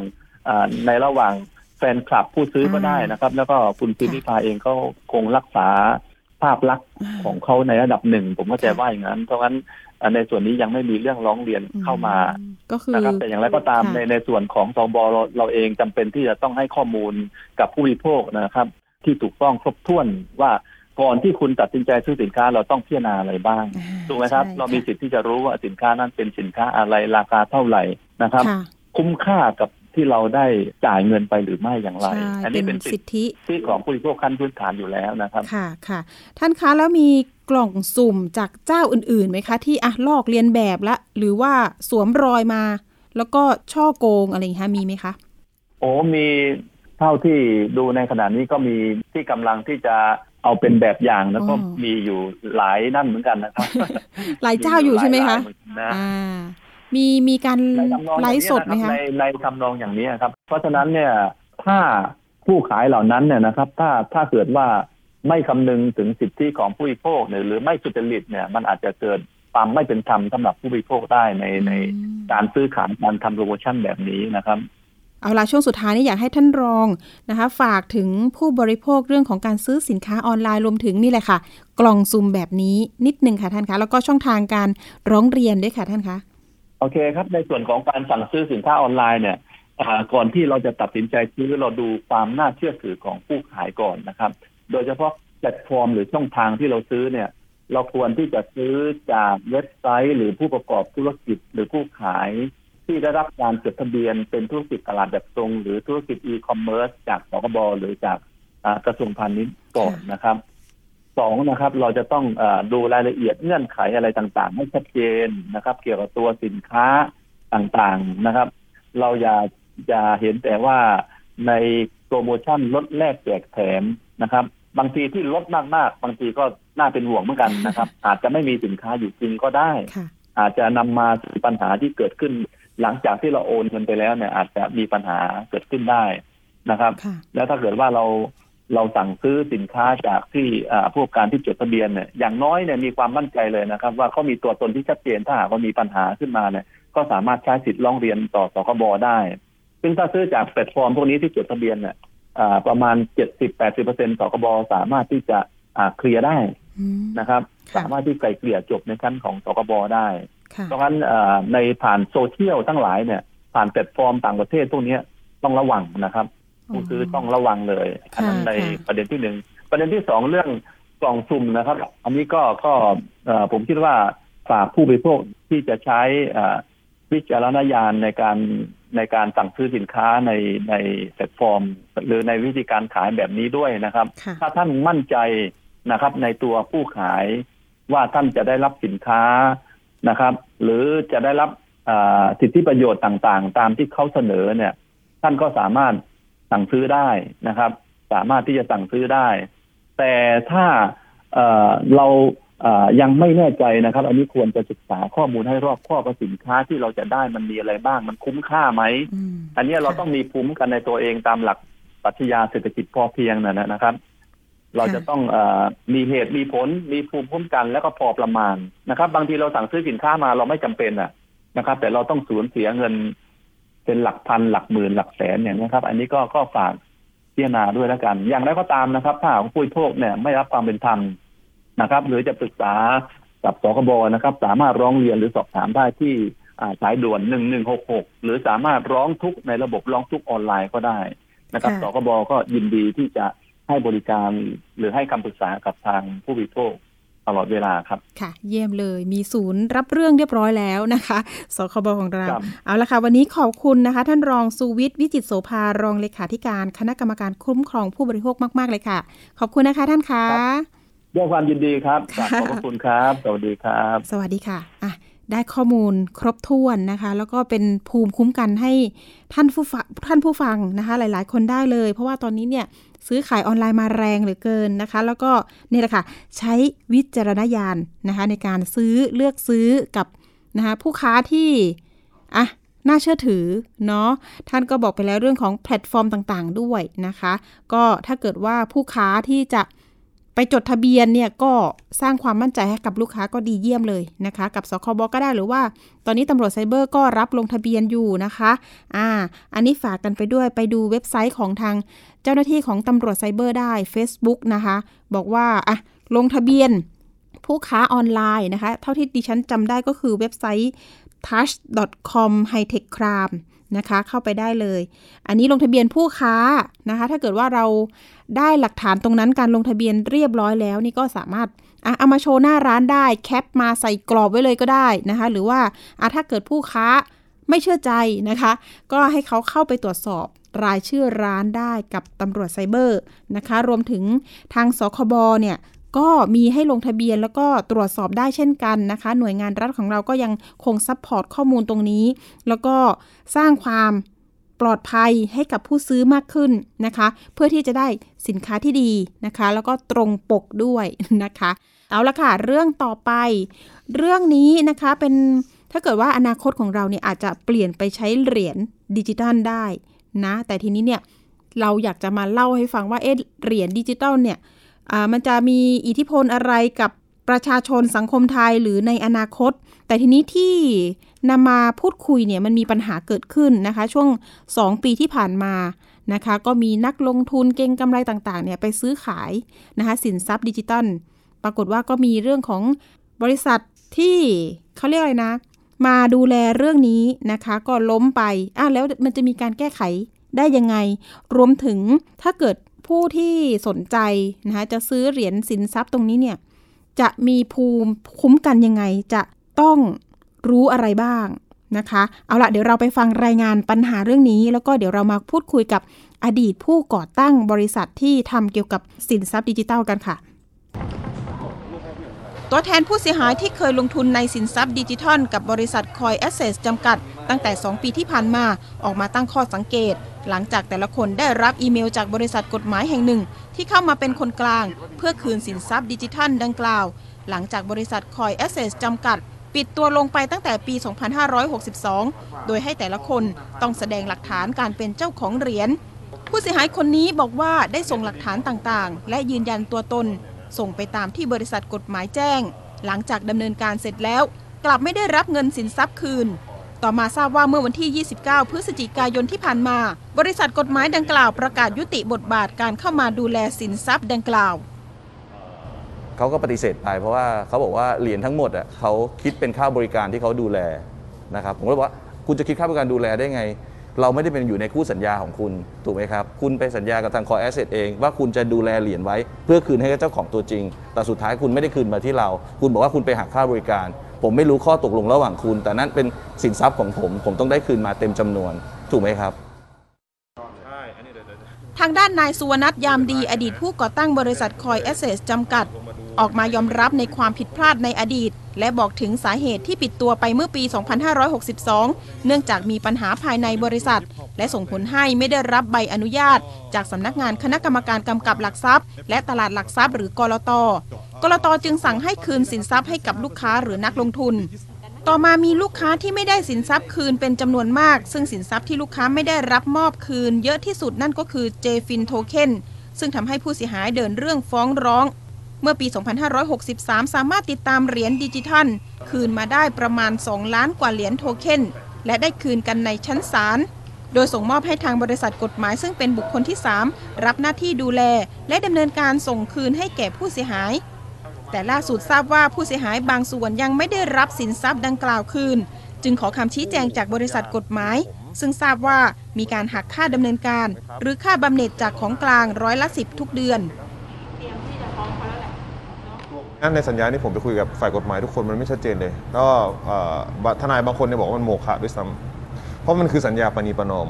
Speaker 3: ในระหว่างแฟนคลับผู้ซื้อก็ได้นะครับ แล้วก็คุณพิมรี่พายเองเขาคงรักษาภาพลักษณ์ของเขาในระดับหนึ่ง ผมก็จะว่าอย่างนั้น เพราะงั้นในส่วนนี้ยังไม่มีเรื่องร้องเรียนเข้ามา
Speaker 2: ก็คือ
Speaker 3: นะครับแต่อย่างไรก็ตามในในส่วนของสบเราเราเองจำเป็นที่จะต้องให้ข้อมูลกับผู้บริโภคนะครับ ที่ถูกต้องครบถ้วนว่า ก่อนที่คุณตัดสินใจซื้อสินค้าเราต้องพิจารณาอะไรบ้างถูกไหมครับ เรามีสิทธิ์ที่จะรู้ว่าสินค้านั้นเป็นสินค้าอะไรราคาเท่าไหร่นะครับ คุ้มค่ากับที่เราได้จ่ายเงินไปหรือไม่อย่างไร
Speaker 2: อันนี้เป็นสิทธิ
Speaker 3: ที่ของผู้บริโภคขั้นพื้นฐานอยู่แล้วนะครับ
Speaker 2: ค่ะค่ะ ท่านคะแล้วมีกล่องสุ่มจากเจ้าอื่นๆไหมคะ ที่อะลอกเลียนแบบละ หรือว่าสวมรอยมา แล้วก็ช่อโกงอะไรอย่างนี้มีไหมคะ
Speaker 3: โอ้มีเท่าที่ดูในขณะนี้ก็มีที่กำลังที่จะ เอาเป็นแบบอย่างแล้วก็มีอยู่หลายนั่นเหมือนกันนะครับ
Speaker 2: หลายเจ้าอยู่ใช่ไหมคะอ่ามีมีการไลฟ์สดไหมคะ
Speaker 3: ในในทำนองอย่างนี้ครับ เพราะฉะนั้นเนี่ยถ้าผู้ขายเหล่านั้นเนี่ยนะครับ ถ้าถ้าเกิดว่าไม่คำนึงถึงสิทธิของผู้บริโภคหรือไม่สุจริตเนี่ย มันอาจจะเกิดความไม่เป็นธรรมสำหรับผู้บริโภคได้ในในการซื้อขายการทำโปรโมชั่นแบบนี้นะครับ
Speaker 2: เอาละช่วงสุดท้ายนี้อยากให้ท่านรองนะคะ ฝากถึงผู้บริโภคเรื่องของการซื้อสินค้าออนไลน์รวมถึงนี่แหละค่ะ กล่องสุ่มแบบนี้นิดนึงค่ะท่านคะ แล้วก็ช่องทางการร้องเรียนด้วยค่ะท่านคะ
Speaker 3: โอเคครับในส่วนของการสั่งซื้อสินค้าออนไลน์เนี่ยก่อนที่เราจะตัดสินใจซื้อเราดูความน่าเชื่อถือของผู้ขายก่อนนะครับ โดยเฉพาะแพลตฟอร์มหรือช่องทางที่เราซื้อเนี่ย เราควรที่จะซื้อจากเว็บไซต์ หรือผู้ประกอบธุรกิจหรือผู้ขาย ที่ได้รับการจดทะเบียนเป็นธุรกิจตลาดแบบตรง หรือธุรกิจอีคอมเมิร์ซจากสคบหรือจากกระทรวงพาณิชย์ก่อนนะครับสองนะครับ เราจะต้องอดูรายละเอียดเงื่อนไขอะไรต่างๆ ให้ชัดเจนนะครับ เกี่ยวกับตัวสินค้าต่างๆนะครับ เราอย่าอย่าเห็นแต่ว่าในโปรโมชั่นลดแลกแจกแถมนะครับ บางทีที่ลดมากๆ บางทีก็น่าเป็นห่วงเหมือนกันนะครับ อาจจะไม่มีสินค้าอยู่จริงก็ได้ อาจจะนำมาสู่ปัญหาที่เกิดขึ้น หลังจากที่เราโอนเงินไปแล้วเนี่ยอาจจะมีปัญหาเกิดขึ้นได้นะครับ แล้วถ้าเกิดว่าเราเราสั่งซื้อสินค้าจากที่ผู้ประกอบการที่จดทะเบียนเนี่ยอย่างน้อยเนี่ยมีความมั่นใจเลยนะครับ ว่าเขามีตัวตนที่ชัดเจนถ้าหากว่ามีปัญหาขึ้นมาเนี่ยก็สามารถใช้สิทธิ์ร้องเรียนต่อสคบได้ ซึ่งถ้าซื้อจากแพลตฟอร์มพวกนี้ที่จดทะเบียนเนี่ยประมาณเจ็ดสิบแปดสิบเปอร์เซ็นต์สคบสามารถที่จะเคลียร์ได้นะครับ สามารถที่ไกล่เกลี่ยจบในชั้นของสคบได้ เพราะงั้นในผ่านโซเชียลทั้งหลายเนี่ยผ่านแพลตฟอร์มต่างประเทศพวกนี้ต้องระวังนะครับผู้ซื้อต้องระวังเลยอันนั้นในประเด็นที่หนึ่งประเด็นที่สองเรื่องกล่องสุ่มนะครับ อันนี้ก็ก็ผมคิดว่าฝากผู้บริโภคที่จะใช้วิจารณญาณในการในการสั่งซื้อสินค้าในในแพลตฟอร์ม หรือในวิธีการขายแบบนี้ด้วยนะครับ ถ้าท่านมั่นใจนะครับ ในตัวผู้ขายว่าท่านจะได้รับสินค้า นะครับ หรือจะได้รับสิทธิประโยชน์ต่างๆ ตามที่เขาเสนอเนี่ย ท่านก็สามารถสั่งซื้อได้นะครับ สามารถที่จะสั่งซื้อได้ แต่ถ้าเเรายังไม่แน่ใจนะครับ อันนี้ควรจะศึกษาข้อมูลให้รอบคอบว่าสินค้าที่เราจะได้มันมีอะไรบ้าง มันคุ้มค่าไหม อันนี้เราต้องมีภูมิกันในตัวเองตามหลักปรัชญาเศรษฐกิจพอเพียงนะนะครับ เราจะต้องอมีเหตุมีผลมีภูมิคุ้มกันแล้วก็พอประมาณนะครับ บางทีเราสั่งซื้อสินค้ามาเราไม่จำเป็นอะนะครับ แต่เราต้องสูญเสียเงิน เป็นหลักพันหลักหมื่นหลักแสนอย่างนี้ครับ อันนี้ก็ก็ฝากพิจารณาด้วยแล้วกัน อย่างไรก็ตามนะครับ ถ้าของผู้บริโภคเนี่ยไม่รับความเป็นธรรมนะครับ หรือจะปรึกษากับสคบนะครับ สามารถร้องเรียนหรือสอบถามได้ที่สายด่วนหนึ่งหนึ่งหกหกหรือสามารถร้องทุกในระบบร้องทุกออนไลน์ก็ได้นะครับ สคบก็ยินดีที่จะ ให้บริการหรือให้คำปรึกษากับทางผู้บริโภคตลอดเวลาครับ
Speaker 2: ค่ะ เยี่ยมเลยมีศูนย์รับเรื่องเรียบร้อยแล้วนะคะสคบของเรา เอาละค่ะ วันนี้ขอบคุณนะคะ ท่านรองสุวิทย์วิจิตโสภารองเลขาธิการ คณะกรรมการคุ้มครองผู้บริโภคมาก ๆ เลยค่ะ ขอบคุณนะคะท่านคะ
Speaker 3: ด้วยความยินดีครับขอบคุณครับ สวัสดีครับ
Speaker 2: สวัสดีค่ะอะ ได้ข้อมูลครบถ้วนนะคะ แล้วก็เป็นภูมิคุ้มกันให้ท่านผู้ฟังท่านผู้ฟังนะคะ หลายๆ คนได้เลย เพราะว่าตอนนี้เนี่ยซื้อขายออนไลน์มาแรงเหลือเกินนะคะ แล้วก็นี่แหละค่ะใช้วิจารณญาณนะคะ ในการซื้อเลือกซื้อกับนะคะผู้ค้าที่อะน่าเชื่อถือเนาะท่านก็บอกไปแล้วเรื่องของแพลตฟอร์มต่างๆ ด้วยนะคะ ก็ถ้าเกิดว่าผู้ค้าที่จะ จดทะเบียนเนี่ยก็สร้างความมั่นใจให้กับลูกค้าก็ดีเยี่ยมเลยนะคะ กับสคบก็ได้หรือว่า ตอนนี้ตำรวจไซเบอร์ก็รับลงทะเบียนอยู่นะคะอ่าอันนี้ฝากกันไปด้วยไปดูเว็บไซต์ของทางเจ้าหน้าที่ของตำรวจไซเบอร์ได้ Facebook นะคะ บอกว่าอะลงทะเบียนผู้ค้าออนไลน์นะคะ เท่าที่ดิฉันจำได้ก็คือเว็บไซต์ touch.com hightech crime นะคะ เข้าไปได้เลย อันนี้ลงทะเบียนผู้ค้านะคะ ถ้าเกิดว่าเราได้หลักฐานตรงนั้นการลงทะเบียนเรียบร้อยแล้ว นี่ก็สามารถเอามาโชว์หน้าร้านได้ cap มาใส่กรอบไว้เลยก็ได้นะคะ หรือว่าถ้าเกิดผู้ค้าไม่เชื่อใจนะคะ ก็ให้เขาเข้าไปตรวจสอบรายชื่อร้านได้กับตำรวจไซเบอร์นะคะ รวมถึงทางสคบเนี่ย ก็มีให้ลงทะเบียนแล้วก็ตรวจสอบได้เช่นกันนะคะ หน่วยงานรัฐของเราก็ยังคง support ข้อมูลตรงนี้ แล้วก็สร้างความปลอดภัยให้กับผู้ซื้อมากขึ้นนะคะ เพื่อที่จะได้สินค้าที่ดีนะคะ แล้วก็ตรงปกด้วยนะคะ เอาละค่ะ เรื่องต่อไป เรื่องนี้นะคะเป็นถ้าเกิดว่าอนาคตของเราเนี่ยอาจจะเปลี่ยนไปใช้เหรียญดิจิทัลได้นะ แต่ทีนี้เนี่ยเราอยากจะมาเล่าให้ฟังว่าเอ๊ะเหรียญดิจิทัลเนี่ย มันจะมีอิทธิพลอะไรกับประชาชนสังคมไทยหรือในอนาคต แต่ทีนี้ที่นำมาพูดคุยเนี่ยมันมีปัญหาเกิดขึ้นนะคะ ช่วง 2 ปีที่ผ่านมานะคะ ก็มีนักลงทุนเก่งกำไรต่างๆเนี่ยไปซื้อขายนะคะสินทรัพย์ดิจิตอลปรากฏว่าก็มีเรื่องของบริษัทที่เขาเรียกอะไรนะ มาดูแลเรื่องนี้นะคะ ก็ล้มไปอะแล้วมันจะมีการแก้ไขได้ยังไง รวมถึงถ้าเกิด ผู้ที่สนใจนะคะจะซื้อเหรียญสินทรัพย์ตรงนี้เนี่ยจะมีภูมิคุ้มกันยังไง จะต้องรู้อะไรบ้างนะคะ เอาละเดี๋ยวเราไปฟังรายงานปัญหาเรื่องนี้ แล้วก็เดี๋ยวเรามาพูดคุยกับอดีตผู้ก่อตั้งบริษัทที่ทำเกี่ยวกับสินทรัพย์ดิจิทัลกันค่ะ ตัวแทนผู้เสียหายที่เคยลงทุนในสินทรัพย์ดิจิทัลกับบริษัทคอยแอสเซสจำกัด ตั้งแต่ 2 ปีที่ผ่านมาออกมาตั้งข้อสังเกต หลังจากแต่ละคนได้รับอีเมลจากบริษัทกฎหมายแห่งหนึ่ง ที่เข้ามาเป็นคนกลาง เพื่อคืนสินทรัพย์ดิจิทัลดังกล่าว หลังจากบริษัทคอยแอสเซสจำกัด ปิดตัวลงไปตั้งแต่ปี 2562 โดยให้แต่ละคนต้องแสดงหลักฐานการเป็นเจ้าของเหรียญผู้เสียหายคนนี้บอกว่าได้ส่งหลักฐานต่างๆ และยืนยันตัวตน ส่งไปตามที่บริษัทกฎหมายแจ้ง หลังจากดำเนินการเสร็จแล้ว กลับไม่ได้รับเงินสินทรัพย์คืน ต่อมาทราบว่าเมื่อวันที่ 29 พฤศจิกายนที่ผ่านมา บริษัทกฎหมายดังกล่าวประกาศยุติบทบาทการเข้ามาดูแลสินทรัพย์ดังกล่าว
Speaker 4: เขาก็ปฏิเสธไปเพราะว่าเขาบอกว่าเหรียญทั้งหมดอะเขาคิดเป็นค่าบริการที่เขาดูแลนะครับผมก็บอกว่าคุณจะคิดค่าบริการดูแลได้ไง เราไม่ได้เป็นอยู่ในคู่สัญญาของคุณถูกไหมครับ คุณไปสัญญากับทางคอแอสเซทเองว่าคุณจะดูแลเหรียญไว้ เพื่อคืนให้กับเจ้าของตัวจริง แต่สุดท้ายคุณไม่ได้คืนมาที่เรา คุณบอกว่าคุณไปหักค่าบริการ ผมไม่รู้ข้อตกลงระหว่างคุณ แต่นั่นเป็นสินทรัพย์ของผม ผมต้องได้คืนมาเต็มจำนวน ถูกไหมครับ
Speaker 2: ทางด้านนายสุวรรณัฐยามดีอดีตผู้ก่อตั้งบริษัทคอยแอสเซสจำกัด ออกมายอมรับในความผิดพลาดในอดีต และบอกถึงสาเหตุที่ปิดตัวไปเมื่อปี 2562 เนื่องจากมีปัญหาภายในบริษัท และส่งผลให้ไม่ได้รับใบอนุญาต จากสำนักงานคณะกรรมการกำกับหลักทรัพย์ และตลาดหลักทรัพย์หรือกลตกลตจึงสั่งให้คืนสินทรัพย์ให้กับลูกค้าหรือนักลงทุน ต่อมามีลูกค้าที่ไม่ได้สินทรัพย์คืนเป็นจำนวนมาก ซึ่งสินทรัพย์ที่ลูกค้าไม่ได้รับมอบคืน เยอะที่สุดนั่นก็คือ JFIN Token ซึ่งทำให้ผู้เสียหายเดินเรื่องฟ้องร้อง เมื่อปี 2563 สามารถติดตามเหรียญดิจิทัล คืนมาได้ประมาณ 2 ล้านกว่าเหรียญโทเค็นและได้คืนกันในชั้นศาล โดยส่งมอบให้ทางบริษัทกฎหมายซึ่งเป็นบุคคลที่ 3 รับหน้าที่ดูแล และดำเนินการส่งคืนให้แก่ผู้เสียหาย แต่ล่าสุดทราบว่าผู้เสียหายบางส่วนยังไม่ได้รับสินทรัพย์ดังกล่าวคืน จึงขอคำชี้แจงจากบริษัทกฎหมาย ซึ่งทราบว่ามีการหักค่าดำเนินการ หรือค่าบำเหน็จจากของกลางร้อยละสิบทุกเดือน
Speaker 5: นั่นในสัญญานี่ผมไปคุยกับฝ่ายกฎหมายทุกคนมันไม่ชัดเจนเลย ก็ทนายบางคนเนี่ยบอกว่ามันโมฆะด้วยซ้ำเพราะมันคือสัญญาปณีประนอม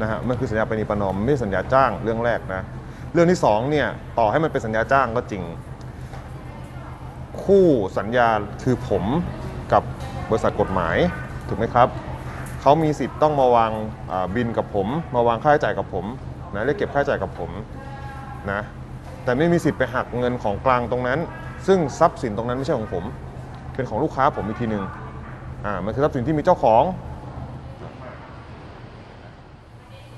Speaker 5: นะฮะมันคือสัญญาปณีประนอมไม่ใช่สัญญาจ้างเรื่องแรกนะเรื่องที่สองเนี่ยต่อให้มันเป็นสัญญาจ้างก็จริง คู่สัญญาคือผมกับบริษัทกฎหมายถูกไหมครับเขามีสิทธิ์ต้องมาวางบินกับผม มาวางค่าใช้จ่ายกับผมนะเรียกเก็บค่าใช้จ่ายกับผมนะ แต่ไม่มีสิทธิ์ไปหักเงินของกลางตรงนั้น ซึ่งทรัพย์สินตรงนั้นไม่ใช่ของผม เป็นของลูกค้าผมอีกทีหนึ่งอ่ามันคือทรัพย์สินที่มีเจ้าของ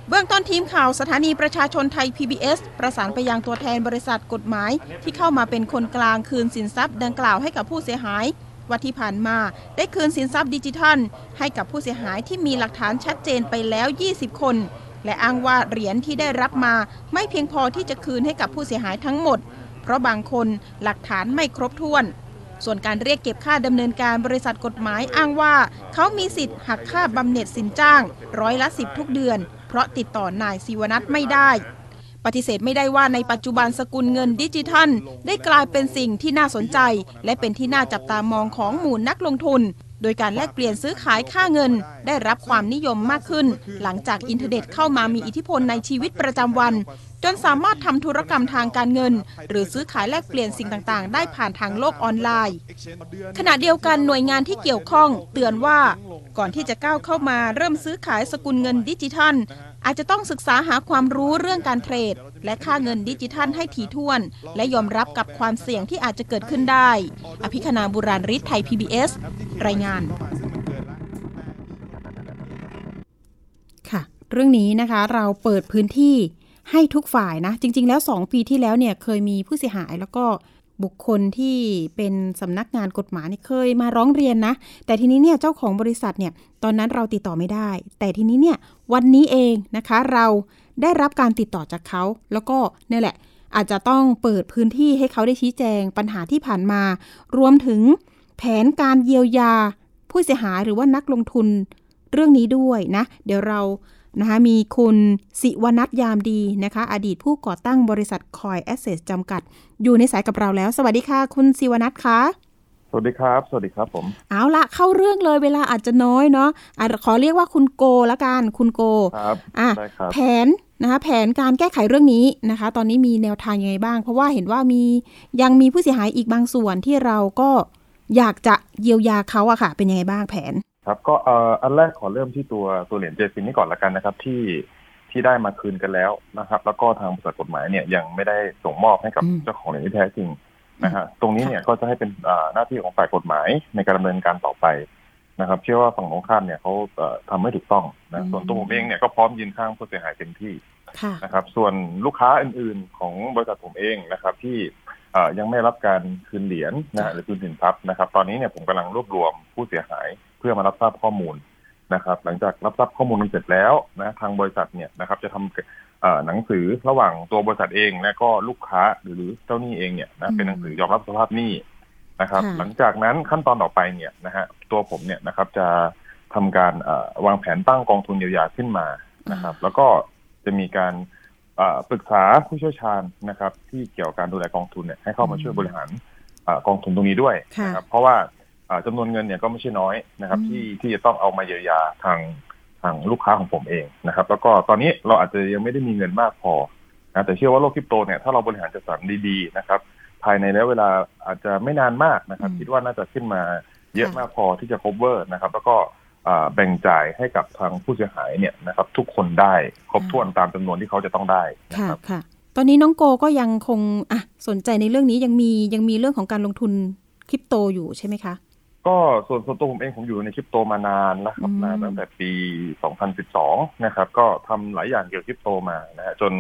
Speaker 2: เบื้องต้นทีมข่าวสถานีประชาชนไทย PBS ประสานไปยังตัวแทนบริษัทกฎหมาย ที่เข้ามาเป็นคนกลางคืนสินทรัพย์ดังกล่าวให้กับผู้เสียหายว่าที่ผ่านมาได้คืนสินทรัพย์ดิจิทัล ให้กับผู้เสียหายที่มีหลักฐานชัดเจนไปแล้ว 20 คน และอ้างว่าเหรียญที่ได้รับมาไม่เพียงพอที่จะคืนให้กับผู้เสียหายทั้งหมด เพราะบางคนหลักฐานไม่ครบถ้วน ส่วนการเรียกเก็บค่าดำเนินการบริษัทกฎหมายอ้างว่า เขามีสิทธิ์หักค่าบำเหน็จสินจ้าง ร้อยละสิบทุกเดือน เพราะติดต่อนายศิวนัทไม่ได้ปฏิเสธไม่ได้ว่าในปัจจุบันสกุลเงินดิจิทัล ได้กลายเป็นสิ่งที่น่าสนใจ และเป็นที่น่าจับตามองของหมู่นักลงทุน โดยการแลกเปลี่ยนซื้อขายค่าเงิน ได้รับความนิยมมากขึ้น หลังจากอินเทอร์เน็ตเข้ามามีอิทธิพลในชีวิตประจำวัน จนสามารถทำธุรกรรมทางการเงิน หรือซื้อขายแลกเปลี่ยนสิ่งต่างๆ ได้ผ่านทางโลกออนไลน์ ขณะเดียวกันหน่วยงานที่เกี่ยวข้อง เตือนว่าก่อนที่จะก้าวเข้ามาเริ่มซื้อขายสกุลเงินดิจิทัล อาจจะต้องศึกษาหาความรู้เรื่องการเทรด และค่าเงินดิจิทัลให้ถี่ถ้วน และยอมรับกับความเสี่ยงที่อาจจะเกิดขึ้นได้ อภิคณาบุราริศไทย PBS รายงาน ค่ะ เรื่องนี้นะคะเราเปิดพื้นที่ให้ทุกฝ่ายนะ จริง ๆ แล้ว 2 ปีที่แล้วเนี่ยเคยมีผู้เสียหายแล้วก็ บุคคลที่เป็นสำนักงานกฎหมายเนี่เคยมาร้องเรียนนะ แต่ทีนี้เนี่ยเจ้าของบริษัทเนี่ยตอนนั้นเราติดต่อไม่ได้ แต่ทีนี้เนี่ยวันนี้เองนะคะเราได้รับการติดต่อจากเขา แล้วก็นี่แหละ อาจจะต้องเปิดพื้นที่ให้เขาได้ชี้แจงปัญหาที่ผ่านมา รวมถึงแผนการเยียวยา ผู้เสียหายหรือว่านักลงทุนเรื่องนี้ด้วยนะ เดี๋ยวเรา นะคะมีคุณสิวนัทยามดีนะคะ อดีตผู้ก่อตั้งบริษัทคอยแอสเซสจำกัด อยู่ในสายกับเราแล้ว สวัสดีค่ะ คุณสิวนัทคะ
Speaker 6: สวัสดีครับ สวัสดีครับผม
Speaker 2: เอาละเข้าเรื่องเลยเวลาอาจจะน้อยเนาะอะขอเรียกว่าคุณโกละกันคุณโก
Speaker 6: ครับ
Speaker 2: อะ
Speaker 6: ได้ครับ
Speaker 2: แผนนะคะแผนการแก้ไขเรื่องนี้นะคะ ตอนนี้มีแนวทางยังไงบ้าง เพราะว่าเห็นว่ามียังมีผู้เสียหายอีกบางส่วนที่เราก็อยากจะเยียวยาเขาอะค่ะ เป็นยังไงบ้างแผน
Speaker 6: ครับก็เอ่ออันแรกขอเริ่มที่ตัวตัวเหรียญเจฟินนี่ก่อนละกันนะครับ ที่ที่ได้มาคืนกันแล้วนะครับ แล้วก็ทางบริษัทกฎหมายเนี่ยยังไม่ได้ส่งมอบให้กับ
Speaker 2: อืม
Speaker 6: เจ้าของเหรียญที่แท้จริงนะฮะตรงนี้เนี่ยก็จะให้เป็นอ่าหน้าที่ของฝ่ายกฎหมายในการดำเนินการต่อไปนะครับ เชื่อว่าฝั่งตรงข้ามเนี่ยเขาเอ่อทำไม่ถูกต้องนะส่วนตัวผมเองเนี่ยก็พร้อมยืนข้างผู้เสียหายเต็มที่
Speaker 2: ค่ะ
Speaker 6: นะครับ ส่วนลูกค้าอื่นๆของบริษัทผมเองนะครับที่เอ่อยังไม่รับการคืนเหรียญนะฮะหรือคืนสินทรัพย์นะครับ ตอนนี้เนี่ยผมกำลังรวบรวมผู้เสียหาย เพื่อมารับทราบข้อมูลนะครับ หลังจากรับทราบข้อมูลกันเสร็จแล้วนะทางบริษัทเนี่ยนะครับ จะทำเอ่อหนังสือระหว่างตัวบริษัทเองและก็ลูกค้าหรือเจ้าหนี้เองเนี่ยนะเป็นหนังสือยอมรับสภาพหนี้นะครับ
Speaker 2: ค่ะ
Speaker 6: หลังจากนั้นขั้นตอนต่อไปเนี่ยนะฮะตัวผมเนี่ยนะครับจะทำการเอ่อวางแผนตั้งกองทุนเยียวยาขึ้นมานะครับ แล้วก็จะมีการเอ่อปรึกษาผู้เชี่ยวชาญนะครับ ที่เกี่ยวกับการดูแลกองทุนเนี่ยให้เข้ามาช่วยบริหารเอ่อกองทุนตรงนี้ด้วย
Speaker 2: ค่ะ
Speaker 6: นะครับเพราะว่าเอ่อ จำนวนเงินเนี่ยก็ไม่ใช่น้อยนะครับ
Speaker 2: อืม
Speaker 6: ที่ที่จะต้องเอามาเยียวยาทางทางลูกค้าของผมเองนะครับ แล้วก็ตอนนี้เราอาจจะยังไม่ได้มีเงินมากพอนะแต่เชื่อว่าโลกคริปโตเนี่ยถ้าเราบริหารจัดสรรดีๆนะครับ ภายในระยะเวลาอาจจะไม่นานมากนะครับ
Speaker 2: อืม
Speaker 6: คิดว่าน่าจะขึ้นมาเยอะ
Speaker 2: ค่ะ
Speaker 6: มากพอที่จะ cover นะครับ แล้วก็อ่าแบ่งจ่ายให้กับทางผู้เสียหายเนี่ยนะครับ ทุกคนได้ครบถ้วนตามจำนวนที่เขาจะต้องได้นะ
Speaker 2: ค่ะ
Speaker 6: ครับ
Speaker 2: ค่ะ ตอนนี้น้องโกก็ยังคงอะสนใจในเรื่องนี้ยังมียังมีเรื่องของการลงทุนคริปโตอยู่ใช่ไหมคะ
Speaker 6: ก็ส่วนส่วนตัวผมเองผมอยู่ในคริปโตมานานแล้วครับ
Speaker 2: อืม
Speaker 6: นานตั้งแต่ปี 2012 นะครับ ก็ทำหลายอย่างเกี่ยวกับคริปโตมานะฮะจน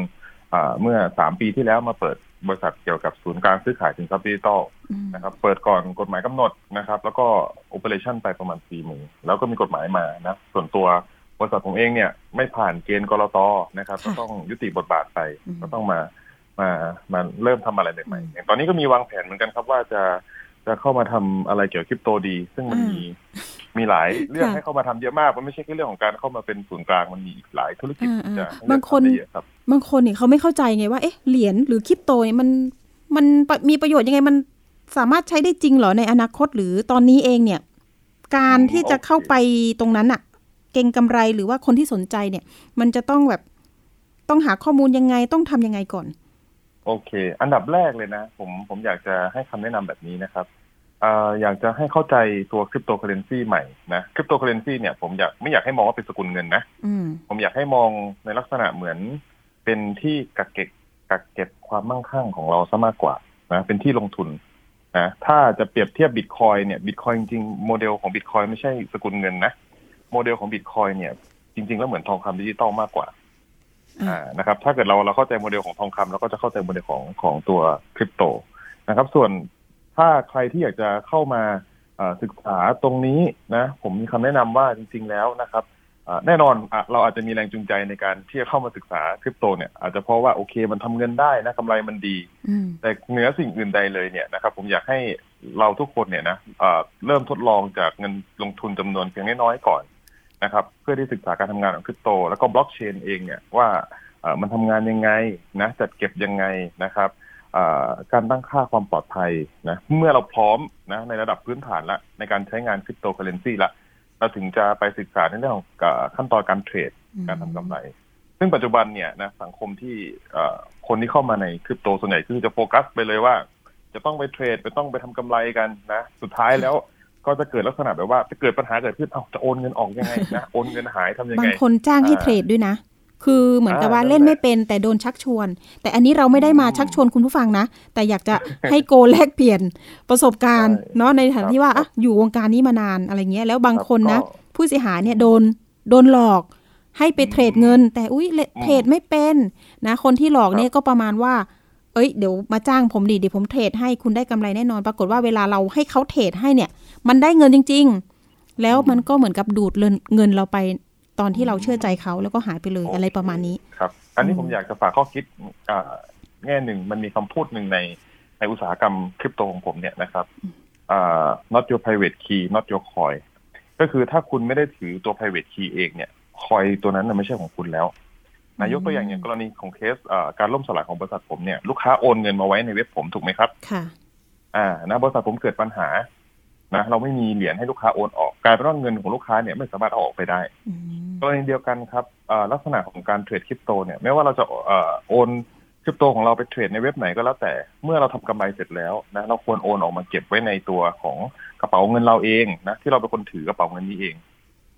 Speaker 6: อ่าเมื่อ3ปีที่แล้วมาเปิดบริษัทเกี่ยวกับศูนย์กลางซื้อขายสินทรัพย์ดิจิตอล
Speaker 2: อืม
Speaker 6: นะครับเปิดก่อนกฎหมายกำหนดนะครับ แล้วก็โอเปอเรชั่นไปประมาณสี่หมื่นแล้วก็มีกฎหมายมานะส่วนตัวบริษัทผมเองเนี่ยไม่ผ่านเกณฑ์กรตนะครับ
Speaker 2: ค่ะ
Speaker 6: ก็ต้องยุติบทบาทไป
Speaker 2: อืม
Speaker 6: ก็ต้องมามามาเริ่มทำอะไรใหม่
Speaker 2: อืม
Speaker 6: ๆอย่างตอนนี้ก็มีวางแผนเหมือนกันครับว่าจะ จะเข้ามาทำอะไรเกี่ยวกับคริปโตดี ซึ่งมัน
Speaker 2: อ่ามี
Speaker 6: มีมีหลายเรื่อง
Speaker 2: ค่ะ
Speaker 6: ให้เข้ามาทำเยอะมาก มันไม่ใช่แค่เรื่องของการเข้ามาเป็นศูนย์กลางมันมีอีกหลายธุรกิจ
Speaker 2: อ่า
Speaker 6: ที่จะ
Speaker 2: อ่า
Speaker 6: ให้
Speaker 2: บางคน
Speaker 6: เลือกทำได้เยอะครับ
Speaker 2: บางคนเนี่ยเขาไม่เข้าใจไงว่าเอ๊ะเหรียญหรือคริปโตเนี่ยมันมันมีประโยชน์ยังไงมันสามารถใช้ได้จริงเหรอในอนาคตหรือตอนนี้เองเนี่ย การที่จะเข้าไปตรงนั้นอะเก็งกำไรหรือว่าคนที่สนใจเนี่ย มันจะต้องแบบต้องหาข้อมูลยังไงต้องทำยังไงก่อน
Speaker 6: โอเค อันดับแรกเลยนะ ผมผมอยากจะให้คำแนะนำแบบนี้นะครับเอ่ออยากจะให้เข้าใจตัวคริปโตเคอเรนซีใหม่นะคริปโตเคอเรนซีเนี่ยผมอยากไม่อยากให้มองว่าเป็นสกุลเงินนะ
Speaker 2: อืม
Speaker 6: ผมอยากให้มองในลักษณะเหมือน เป็นที่กักเก็บกักเก็บความมั่งคั่งของเราซะมากกว่านะเป็นที่ลงทุนนะถ้าจะเปรียบเทียบบิตคอยน์เนี่ยบิตคอยน์จริงๆโมเดลของบิตคอยน์ไม่ใช่สกุลเงินนะโมเดลของบิตคอยน์เนี่ยจริง ๆ แล้วเหมือนทองคำดิจิตอลมากกว่า
Speaker 2: อ่า
Speaker 6: อ่า นะครับ ถ้าเกิดเราเราเข้าใจโมเดลของทองคำเราก็จะเข้าใจโมเดลของของตัวคริปโตนะครับ ส่วนถ้าใครที่อยากจะเข้ามาเอ่อศึกษาตรงนี้นะ ผมมีคำแนะนำว่าจริง ๆ แล้วนะครับอ่าแน่นอนอะเราอาจจะมีแรงจูงใจในการที่จะเข้ามาศึกษาคริปโตเนี่ยอาจจะเพราะว่าโอเคมันทำเงินได้นะกำไรมันดี
Speaker 2: อืม
Speaker 6: แต่เหนือสิ่งอื่นใดเลยเนี่ยนะครับผมอยากให้เราทุกคนเนี่ยนะเอ่อเริ่มทดลองจากเงินลงทุนจำนวนเพียงน้อยๆก่อน นะครับเพื่อที่ศึกษาการทำงานของคริปโต แล้วก็บล็อกเชนเองเนี่ยว่าเอ่อมันทำงานยังไงนะจัดเก็บยังไงนะครับเอ่อการตั้งค่าความปลอดภัยนะเมื่อเราพร้อมนะในระดับพื้นฐานละในการใช้งานคริปโตเคอเรนซีละเราถึงจะไปศึกษาในเรื่องของเอ่อขั้นตอนการ trade การทำกำไร ซึ่งปัจจุบันเนี่ยนะสังคมที่เอ่อคนที่เข้ามาในคริปโตส่วนใหญ่คือจะโฟกัสไปเลยว่า จะต้องไปเทรดไปต้องไปทำกำไรกันนะ สุดท้ายแล้ว ก็จะเกิดลักษณะแบบว่าจะเกิดปัญหาเกิดขึ้นเอ้าจะโอนเงินออกยังไงนะโอนเงินหายทำยัง
Speaker 2: บา
Speaker 6: ไง
Speaker 2: งคนจ้างให้
Speaker 6: อ่า
Speaker 2: เทรดด้วยนะ คือเหมือนกับว่า
Speaker 6: อ่า
Speaker 2: เล่น
Speaker 6: นั่นแหละ
Speaker 2: ไม่เป็นแต่โดนชักชวน แต่อันนี้เราไม่ได้มา
Speaker 6: อืม
Speaker 2: ชักชวนคุณผู้ฟังนะ แต่อยากจะให้โกแลกเปลี่ยนประสบการณ์
Speaker 6: ใช่
Speaker 2: เนาะในฐานะที่ว่า
Speaker 6: ครับ
Speaker 2: อะอยู่วงการนี้มานานอะไรเงี้ยแล้วบางคนนะ
Speaker 6: ก็
Speaker 2: ผู้เสียหายเนี่ยโดนโดนหลอกให้ไปเทรดเงิน แต่อุ้ยเล
Speaker 6: อืม
Speaker 2: เทรดไม่เป็นนะ คนที่หลอก
Speaker 6: ครับ
Speaker 2: เนี่ยก็ประมาณว่า เอ้ยเดี๋ยวมาจ้างผมดิเดี๋ยวผมเทรดให้คุณได้กำไรแน่นอน ปรากฏว่าเวลาเราให้เขาเทรดให้เนี่ย มันได้เงินจริง ๆ แล้วมันก็เหมือนกับดูดเงินเงินเราไปตอนที่เราเชื่อใจเขาแล้วก็หายไปเลยอะไรประมาณนี้
Speaker 6: ครับ อันนี้
Speaker 2: อืม
Speaker 6: ผมอยากจะฝากข้อคิดอ่าแง่หนึ่งมันมีคำพูดหนึ่งในในอุตสาหกรรมคริปโตของผมเนี่ยนะครับอ่า not your private key not your coin ก็คือถ้าคุณไม่ได้ถือตัว private key เองเนี่ยคอยตัวนั้นน่ะไม่ใช่ของคุณแล้ว นายกตัวอย่างอย่างกรณีของเคสอ่าการล่มสลายของบริษัทผมเนี่ยลูกค้าโอนเงินมาไว้ในเว็บผมถูกไหมครับ
Speaker 2: ค่ะ
Speaker 6: อ่านะบริษัทผมเกิดปัญหานะเราไม่มีเหรียญให้ลูกค้าโอนออกกลายเป็นว่าเงินของลูกค้าเนี่ยไม่สามารถเอาออกไปได้
Speaker 2: อืม
Speaker 6: กรณีเดียวกันครับเอ่อลักษณะของการเทรดคริปโตเนี่ยไม่ว่าเราจะเอ่อโอนคริปโตของเราไปเทรดในเว็บไหนก็แล้วแต่ เมื่อเราทำกำไรเสร็จแล้วนะเราควรโอนออกมาเก็บไว้ในตัวของกระเป๋าเงินเราเองนะที่เราเป็นคนถือกระเป๋าเงินนี้เอง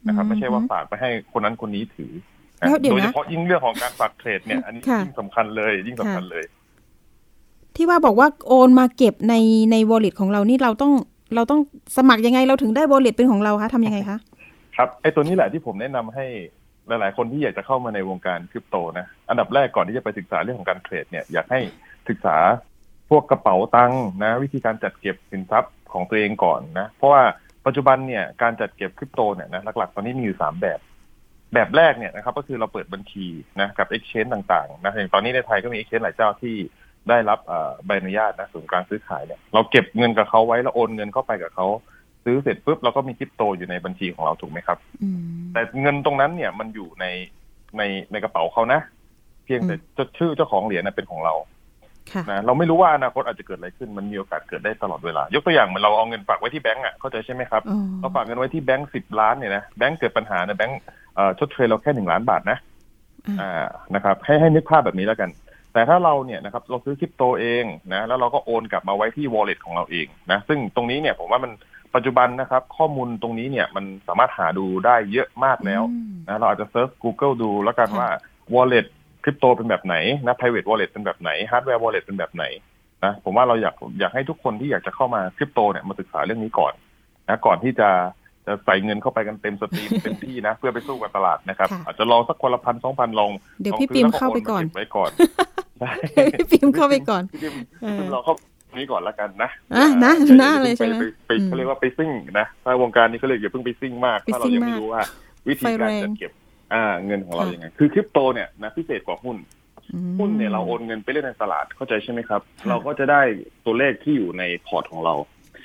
Speaker 6: นะครับ ไม่ใช่ว่าฝากไปให้คนนั้นคนนี้ถือนะ
Speaker 2: แล้วเดี๋ยว
Speaker 6: โด
Speaker 2: นะ
Speaker 6: ยเฉพาะยิ่งเรื่องของการฝากเทรดเนี่ย อันนี้
Speaker 2: ค่ะ
Speaker 6: ยิ่งสำคัญเลย ยิ่งสำคัญเลย
Speaker 2: ที่ว่าบอกว่าโอนมาเก็บในใน wallet ของเรานี่เราต้องเราต้องสมัครยังไงเราถึงได้ wallet เป็นของเราคะทำยังไงคะ
Speaker 6: ครับไอ้ตัวนี้แหละที่ผมแนะนำให้หลาย ๆ คนที่อยากจะเข้ามาในวงการคริปโตนะ อันดับแรกก่อนที่จะไปศึกษาเรื่องของการเทรดเนี่ยอยากให้ศึกษาพวกกระเป๋าตังค์นะ วิธีการจัดเก็บสินทรัพย์ของตัวเองก่อนนะ เพราะว่าปัจจุบันเนี่ยการจัดเก็บคริปโตเนี่ยนะหลัก ๆ ตอนนี้มีอยู่สามแบบ แบบแรกเนี่ยนะครับก็คือเราเปิดบัญชีนะกับ exchange ต่างๆนะอย่างตอนนี้ในไทยก็มี exchange หลายเจ้าที่ได้รับเอ่อใบอนุญาตนะศูนย์กลางซื้อขายเนี่ยเราเก็บเงินกับเขาไว้แล้วโอนเงินเข้าไปกับเขาซื้อเสร็จปุ๊บเราก็มีคริปโตอยู่ในบัญชีของเราถูกไหมครับ
Speaker 2: อืม
Speaker 6: แต่เงินตรงนั้นเนี่ยมันอยู่ในในในกระเป๋าเขานะ เพียงแต่จะชื่อเจ้าของเหรียญนะเป็นของเรา
Speaker 2: ค่ะ
Speaker 6: นะเราไม่รู้ว่าอนาคตอาจจะเกิดอะไรขึ้นมันมีโอกาสเกิดได้ตลอดเวลายกตัวอย่างเหมือนเราเอาเงินฝากไว้ที่แบงก์อะเข้าใจใช่ไหมครับ
Speaker 2: อ๋อ
Speaker 6: เราฝากเงินไว้ที่แบงก์สิบล้านเนี่ยนะแบงก์เกิดปัญหาเนี่ยแบงก์เอ่อ ชดเชยเราแค่หนึ่งล้านบาทนะ
Speaker 2: อ่า
Speaker 6: อ่านะครับ ให้ให้นึกภาพแบบนี้แล้วกัน แต่ถ้าเราเนี่ยนะครับเราซื้อคริปโตเองนะแล้วเราก็โอนกลับมาไว้ที่ wallet ของเราเองนะซึ่งตรงนี้เนี่ยผมว่ามันปัจจุบันนะครับ ข้อมูลตรงนี้เนี่ยมันสามารถหาดูได้เยอะมากแล้ว
Speaker 2: อืม
Speaker 6: นะเราอาจจะเซิร์ช Google ดูแล้วกัน
Speaker 2: ค่ะ
Speaker 6: ว่า wallet คริปโตเป็นแบบไหนนะ private wallet เป็นแบบไหน hardware wallet เป็นแบบไหนนะผมว่าเราอยากอยากให้ทุกคนที่อยากจะเข้ามาคริปโตเนี่ยมาศึกษาเรื่องนี้ก่อนนะก่อนที่จะ จะใส่เงินเข้าไปกันเต็มสตรีมเต็มที่นะ เพื่อไปสู้กับตลาดนะครับ
Speaker 2: ค่ะ
Speaker 6: อาจจะลองสักคนละพันสองพันลอง
Speaker 2: เดี๋ยว
Speaker 6: ลอง
Speaker 2: พี่
Speaker 6: ซื้อ
Speaker 2: ปิม
Speaker 6: แล้ว
Speaker 2: เข้าไปก่อน
Speaker 6: โมาเบไว้ก่อนใช่
Speaker 2: พี่ปิมเข้าไปก่อน
Speaker 6: พี่ปิม
Speaker 2: เออ
Speaker 6: พี่ปิมลองเข้านี้ก่อนแล้วกันนะ
Speaker 2: อะนะ
Speaker 6: อย่า
Speaker 2: นะ
Speaker 6: อย่า
Speaker 2: เลย
Speaker 6: พิ่ง
Speaker 2: ใช่ไหม
Speaker 6: ปไป
Speaker 2: อืม
Speaker 6: เขาเรียกว่าไปซิ่งนะถ้าวงการนี้เขาเรียกอย่าเพิ่งไปซิ่งมาก
Speaker 2: ไป
Speaker 6: ถ้าเรา
Speaker 2: ซิ่ง
Speaker 6: ยังไม่
Speaker 2: มาก
Speaker 6: รู้ว่า วิธีการ
Speaker 2: ไฟแรง
Speaker 6: จัดเก็บ อ่า เงินของเรา
Speaker 2: ค่ะ
Speaker 6: ยังไงคือคริปโตเนี่ยนะพิเศษกว่าหุ้น
Speaker 2: อืม
Speaker 6: หุ้นเนี่ยเราโอนเงินไปเล่นในตลาดเข้าใจใช่ไหมครับ
Speaker 2: ค่ะ
Speaker 6: เราก็จะได้ตัวเลขที่อยู่ในพอร์ตของเรา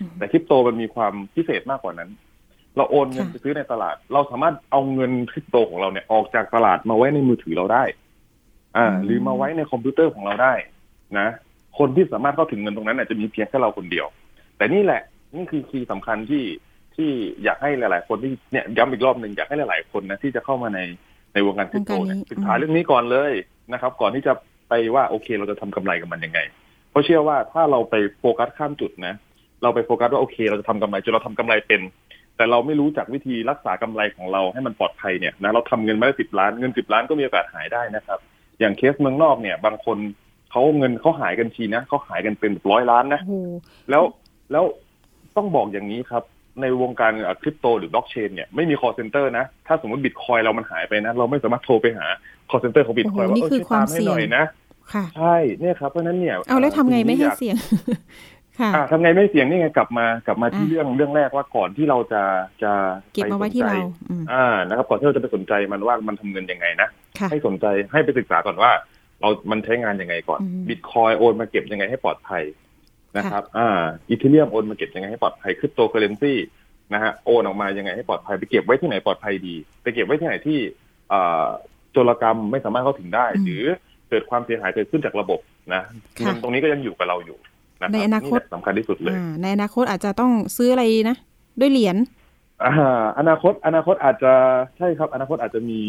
Speaker 2: อืม
Speaker 6: แต่คริปโตมันมีความพิเศษมากกว่านั้น เราโอนเงิน
Speaker 2: ค่ะ
Speaker 6: ไปซื้อในตลาด เราสามารถเอาเงินคริปโตของเราเนี่ยออกจากตลาดมาไว้ในมือถือเราได้ อ่า หรือมาไว้ในคอมพิวเตอร์ของเราได้นะ คนที่สามารถเข้าถึงเงินตรงนั้นอาจจะมีเพียงแค่เราคนเดียว แต่นี่แหละนี่คือคีย์สำคัญที่ที่อยากให้หลาย ๆ คนที่เนี่ยย้ำอีกรอบหนึ่งอยากให้หลาย ๆ คนนะที่จะเข้ามาในในวงการคริปโตเนี่ยว
Speaker 2: งการนี้
Speaker 6: ศึกษาเรื่องนี้ก่อนเลยนะครับ ก่อนที่จะไปว่าโอเค เราจะทำกำไรกับมันยังไง เพราะเชื่อว่าถ้าเราไปโฟกัสข้ามจุดนะ เราไปโฟกัสว่าโอเค เราจะทำกำไรจนเราทำกำไรเป็น แต่เราไม่รู้จักวิธีรักษากำไรของเราให้มันปลอดภัยเนี่ยนะเราทำเงินมาได้สิบล้านเงินสิบล้านก็มีโอกาสหายได้นะครับ อย่างเคสเมืองนอกเนี่ย บางคนเขาเงินเขาหายกันทีนะเขาหายกันเป็นร้อยล้านนะ
Speaker 2: โอ้โห
Speaker 6: แล้วแล้วต้องบอกอย่างนี้ครับ ในวงการคริปโตหรือบล็อกเชนเนี่ยไม่มี call center นะ ถ้าสมมติบิตคอยเรามันหายไปนะ เราไม่สามารถโทรไปหา call center ของบิตคอย
Speaker 2: โอ้โห
Speaker 6: ว่า
Speaker 2: นี่
Speaker 6: เออ
Speaker 2: คื
Speaker 6: ช่
Speaker 2: อ
Speaker 6: วย
Speaker 2: ความ
Speaker 6: ตามให้หน่อย
Speaker 2: เสี่ยง
Speaker 6: นะ
Speaker 2: ค่ะ
Speaker 6: ใช่เนี่ยครับเพราะฉะนั้นเนี่ย
Speaker 2: เอาแล้วทำไงไม่ให้
Speaker 6: อยาก
Speaker 2: เสี่ยงค่ะ
Speaker 6: อ่าทำไงไม่เสี่ยงนี่ไงกลับมากลับมาที่
Speaker 2: อะ
Speaker 6: เรื่องเรื่องแรกว่าก่อนที่เราจะจะ
Speaker 2: เก็บมาไว้ที่เรา
Speaker 6: ปสนใจ
Speaker 2: อืม
Speaker 6: อ่านะครับก่อนที่เราจะไปสนใจมันว่ามันทำเงินยังไงนะ
Speaker 2: ค่ะ
Speaker 6: ให้สนใจให้ไปศึกษาก่อนว่า เรามันใช้งานยังไงก่อน
Speaker 2: อืม
Speaker 6: บิตคอยโอนมาเก็บยังไงให้ปลอดภัยนะครับ อ่าอีเทเรียมโอนมาเก็บยังไงให้ปลอดภัยคริปโตเคอเรนซีนะฮะโอนออกมายังไงให้ปลอดภัยไปเก็บไว้ที่ไหนปลอดภัยดี ไปเก็บไว้ที่ไหนที่อ่าโจรกรรมไม่สามารถเข้าถึงได้
Speaker 2: อืม
Speaker 6: หรือเกิดความเสียหายเกิดขึ้นจากระบบนะ
Speaker 2: ค่ะ
Speaker 6: เงินตรงนี้ก็ยังอยู่กับเราอยู่ะรับ
Speaker 2: ในอนาคต
Speaker 6: แหละสำคัญที่สุดเลย
Speaker 2: อ่าในอนาคตอาจจะต้องซื้ออะไรนะ ด้วยเหรียญ
Speaker 6: อ่าอนาคต อนาคตอาจจะใช่ครับ อนาคตอาจจะมี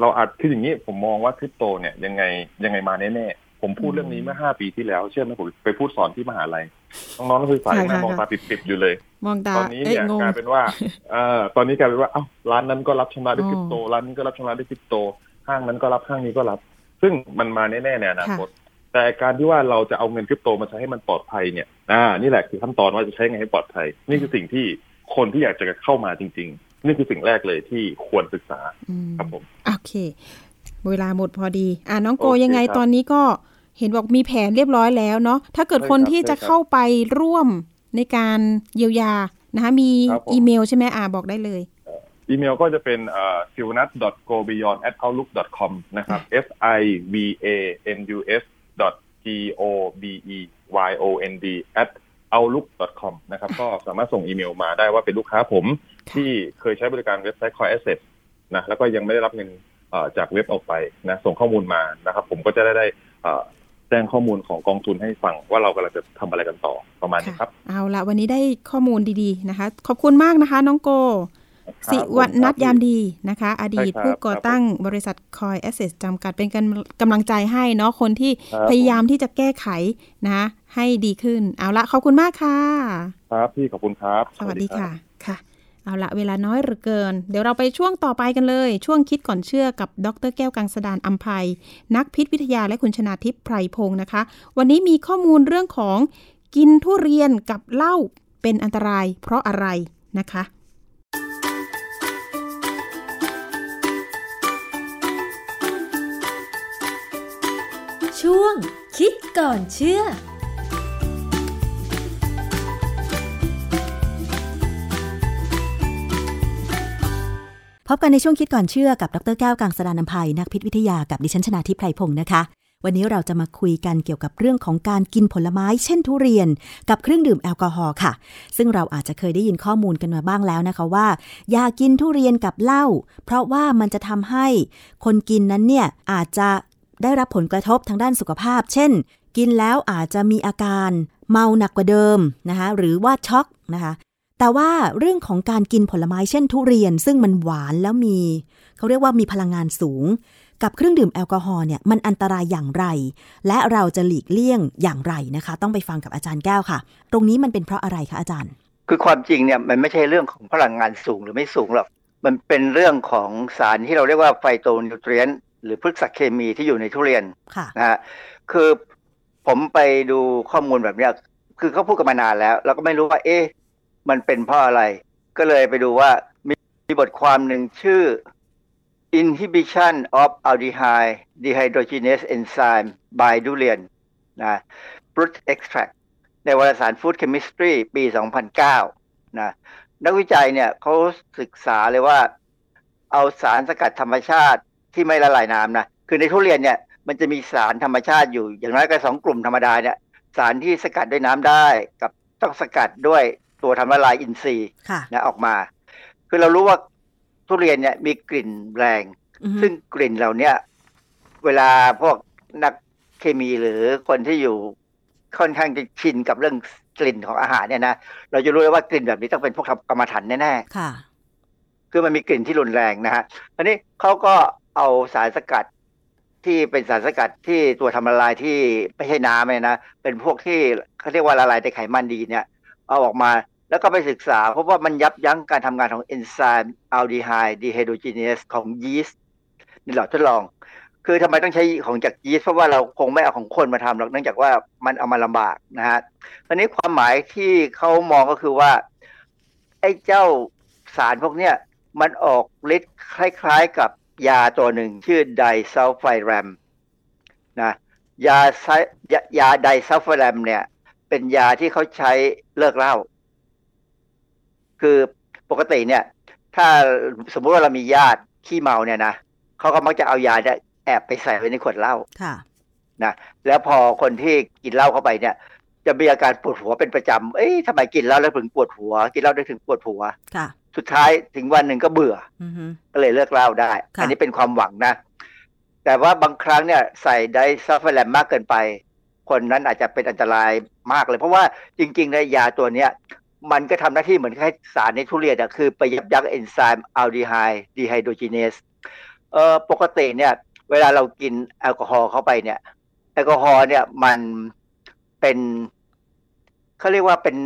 Speaker 6: เราอาจคืออย่างนี้ผมมองว่าคริปโตเนี่ยยังไงยังไงมาแน่ๆผมพูดเรื่องนี้เมื่อห้าปีที่แล้ว เชื่อไหมผมไปพูดสอนที่มหาลัยน้องๆนักศึกษายังนั่งมองตาปิดๆอยู่เลย
Speaker 2: มองตา
Speaker 6: ตอนนี้
Speaker 2: เอ้ย
Speaker 6: เนี่ย
Speaker 2: งง
Speaker 6: กลายเป็นว่าเอ่อตอนนี้กลายเป็นว่าเอ้าร้านนั้นก็รับชำระด้วย
Speaker 2: อ๋อ
Speaker 6: คริปโตร้านนี้ก็รับชำระด้วยคริปโต ห้างนั้นก็รับห้างนี้ก็รับ ซึ่งมันมาแน่ๆในอนาคต แต่การที่ว่าเราจะเอาเงินคริปโตมาใช้ให้มันปลอดภัยเนี่ยอ่านี่แหละคือขั้นตอนว่าจะใช้ไงให้ปลอดภัย นี่คือสิ่งที่คนที่อยากจะเข้ามาจริง ๆ นี่คือสิ่งแรกเลยที่ควรศึกษา
Speaker 2: อืม
Speaker 6: ครับผม
Speaker 2: โอเค เวลาหมดพอดี อ่าน้องโก
Speaker 6: โอเค
Speaker 2: ยังไง
Speaker 6: ครับ
Speaker 2: ตอนนี้ก็เห็นบอกมีแผนเรียบร้อยแล้วเนาะถ้าเกิด
Speaker 6: ใช่
Speaker 2: คน
Speaker 6: ครับ
Speaker 2: ที่จะ
Speaker 6: ใช่ครับ
Speaker 2: เข้าไปร่วมในการเยียวยานะคะมี
Speaker 6: ครับผม
Speaker 2: อีเมลใช่ไหมอ่าบอกได้เลย
Speaker 6: อีเมลก็จะเป็นเอ่อ s i l n a t g o b e y o n d outlook com นะครับ s i v a n u s g o b e y o n d at outlook com นะครับ ก็สามารถส่งอีเมลมาได้ว่าเป็นลูกค้าผม
Speaker 2: ค่ะ
Speaker 6: ที่เคยใช้บริการเว็บไซต์ Coin Asset นะแล้วก็ยังไม่ได้รับเงินเอ่อจากเว็บออกไปนะส่งข้อมูลมานะครับ ผมก็จะได้ได้เอ่อแจ้งข้อมูลของกองทุนให้ฟังว่าเรากำลังจะทำอะไรกันต่อประมาณนี้ครับ
Speaker 2: เอาละวันนี้ได้ข้อมูลดีๆนะคะ ขอบคุณมากนะคะ น้องโก
Speaker 6: ครับ
Speaker 2: สิวันัท
Speaker 6: ผมครับ
Speaker 2: ยามดีนะคะ อดีต
Speaker 6: ใช่ครับ
Speaker 2: ผู้ก่อตั้งบริษัท Coin Access จำกัดเป็นกำกำลังใจให้เนาะคนที่
Speaker 6: ครับ
Speaker 2: พยายามที่จะแก้ไขนะคะให้ดีขึ้น เอาละขอบคุณมากค่ะ
Speaker 6: ครับพี่ขอบคุณครับ
Speaker 2: สวัสดี
Speaker 6: รับ
Speaker 2: ค่ะค่ะ เอาละเวลาน้อยเหลือเกิน เดี๋ยวเราไปช่วงต่อไปกันเลย ช่วงคิดก่อนเชื่อกับดรแก้วกังสดานอัมภัย นักพิษวิทยาและคุณชนาทิพย์ไพรพงศ์นะคะ วันนี้มีข้อมูลเรื่องของกินทุเรียนกับเหล้าเป็นอันตรายเพราะอะไรนะคะ
Speaker 7: ช่วง คิดก่อนเชื่อ
Speaker 8: พบกันในช่วงคิดก่อนเชื่อกับ ดรแก้วกังสดานนภัยนักพิษวิทยากับดิฉันชนาทิพย์ไพรพงศ์นะคะ วันนี้เราจะมาคุยกันเกี่ยวกับเรื่องของการกินผลไม้เช่นทุเรียน กับเครื่องดื่มแอลกอฮอล์ค่ะ ซึ่งเราอาจจะเคยได้ยินข้อมูลกันมาบ้างแล้วนะคะว่า อย่ากินทุเรียนกับเหล้าเพราะว่ามันจะทำให้คนกินนั้นเนี่ยอาจจะ ได้รับผลกระทบทางด้านสุขภาพ เช่น กินแล้วอาจจะมีอาการเมาหนักกว่าเดิมนะคะหรือว่าช็อกนะคะแต่ว่าเรื่องของการกินผลไม้เช่นทุเรียน ซึ่งมันหวานแล้วมี เขาเรียกว่ามีพลังงานสูง กับเครื่องดื่มแอลกอฮอล์เนี่ยมันอันตรายอย่างไร และเราจะหลีกเลี่ยงอย่างไรนะคะ ต้องไปฟังกับอาจารย์แก้วค่ะ ตรงนี้มันเป็นเพราะอะไรคะอาจารย์
Speaker 9: คือความจริงเนี่ยมันไม่ใช่เรื่องของพลังงานสูงหรือไม่สูงหรอกมันเป็นเรื่องของสารที่เราเรียกว่าไฟโตนิวเทรียน หรือพฤกษเคมีที่อยู่ในทุเรียน
Speaker 8: ค่ะ
Speaker 9: นะฮะคือผมไปดูข้อมูลแบบเนี้ยคือเขาพูดกันมานานแล้ว เราก็ไม่รู้ว่า เอ๊ะมันเป็นเพราะอะไร ก็เลยไปดูว่ามีมีบทความหนึ่งชื่อ inhibition of aldehyde dehydrogenase enzyme by durian นะ fruit extract ในวารสาร Food Chemistry ปี 2009 นะ นักวิจัยเนี่ยเขาศึกษาเลยว่า เอาสารสกัดธรรมชาติ ที่ไม่ละลายน้ำนะ คือในทุเรียนเนี่ยมันจะมีสารธรรมชาติอยู่ อย่างน้อยก็สองกลุ่มธรรมดาเนี่ยสารที่สกัดด้วยน้ำได้กับต้องสกัดด้วยตัวทำละลายอินทรีย์
Speaker 8: ค่ะ
Speaker 9: นะออกมา คือเรารู้ว่าทุเรียนเนี่ยมีกลิ่นแรง
Speaker 8: อือฮึ
Speaker 9: ซึ่งกลิ่นเหล่าเนี้ยเวลาพวกนักเคมีหรือคนที่อยู่ค่อนข้างจะชินกับเรื่องกลิ่นของอาหารเนี่ยนะเราจะรู้เลยว่ากลิ่นแบบนี้ต้องเป็นพวกทำกรรมฐานแน่ๆ
Speaker 8: ค่ะ
Speaker 9: คือมันมีกลิ่นที่รุนแรงนะฮะอันนี้เขาก็ เอาสารสกัดที่เป็นสารสกัดที่ตัวทำละลายที่ไม่ใช่น้ำเนี่ยนะเป็นพวกที่เขาเรียกว่าละลายในไขมันดีเนี่ย เอาออกมาแล้วก็ไปศึกษาเพราะว่ามันยับยั้งการทำงานของเอนไซม์ aldehyde dehydrogenase ของยีสต์ในหลอดทดลอง คือทำไมต้องใช้ของจากยีสต์เพราะว่าเราคงไม่เอาของคนมาทำหรอกเนื่องจากว่ามันเอามาลำบากนะฮะอันนี้ความหมายที่เขามองก็คือว่าไอ้เจ้าสารพวกเนี้ยมันออกฤทธิ์คล้าย ๆกับ ยาตัวหนึ่งชื่อ disulfiram นะยาไซยายาไดซัลไฟแรมเนี่ย เป็นยาที่เขาใช้เลิกเหล้าคือปกติเนี่ย ถ้าสมมุติว่าเรามีญาติขี้เมาเนี่ยนะเขาก็มักจะเอายาเนี่ยแอบไปใส่ไว้ในขวดเหล้า
Speaker 8: ค่ะ
Speaker 9: นะแล้วพอคนที่กินเหล้าเข้าไปเนี่ย จะมีอาการปวดหัวเป็นประจำเอ้ยทำไมกินเหล้าแล้วถึงปวดหัว กินเหล้าได้ถึงปวดหัว
Speaker 8: ค่ะ
Speaker 9: สุดท้ายถึงวันหนึ่งก็เบื่อ
Speaker 8: อือฮึ
Speaker 9: ก็เลยเลิกเหล้าได้
Speaker 8: ค่ะ
Speaker 9: อันนี้เป็นความหวังนะ แต่ว่าบางครั้งเนี่ยใส่ disulfiram มากเกินไป คนนั้นอาจจะเป็นอันตรายมากเลย เพราะว่าจริงๆในยาตัวเนี้ยมันก็ทำหน้าที่เหมือนคล้ายสารในทุเรียนอะคือไปยับยั้งเอนไซม์ aldehyde dehydrogenase เอ่อปกติเนี่ย เวลาเรากินแอลกอฮอล์เข้าไปเนี่ย แอลกอฮอล์เนี่ยมันเป็นเขาเรียกว่าเป็น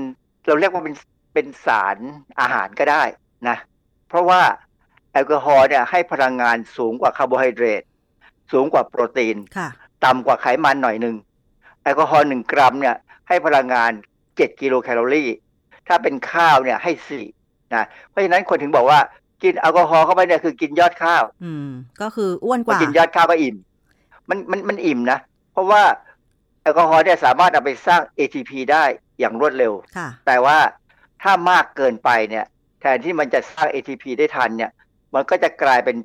Speaker 9: เราเรียกว่าเป็นเป็นสารอาหารก็ได้ นะเพราะว่าแอลกอฮอล์เนี่ยให้พลังงานสูงกว่าคาร์โบไฮเดรตสูงกว่าโปรตีน
Speaker 8: ค่ะ
Speaker 9: ต่ำกว่าไขมันหน่อยหนึ่งแอลกอฮอล์หนึ่งกรัมเนี่ยให้พลังงานเจ็ดกิโลแคลอรี่ถ้าเป็นข้าวเนี่ยให้สี่นะเพราะฉะนั้นคนถึงบอกว่ากินแอลกอฮอล์เข้าไปเนี่ยคือกินยอดข้าว
Speaker 8: อืม ก็คืออ้วนก
Speaker 9: พอ
Speaker 8: ว่า
Speaker 9: กินยอดข้าวก็อิ่ม มันมันมันอิ่มนะ เพราะว่าแอลกอฮอล์เนี่ยสามารถเอาไปสร้าง ATP ได้อย่างรวดเร็ว
Speaker 8: ค่ะ
Speaker 9: แต่ว่าถ้ามากเกินไปเนี่ย แทนที่มันจะสร้าง ATP ได้ทันเนี่ยมันก็จะกลายเป็น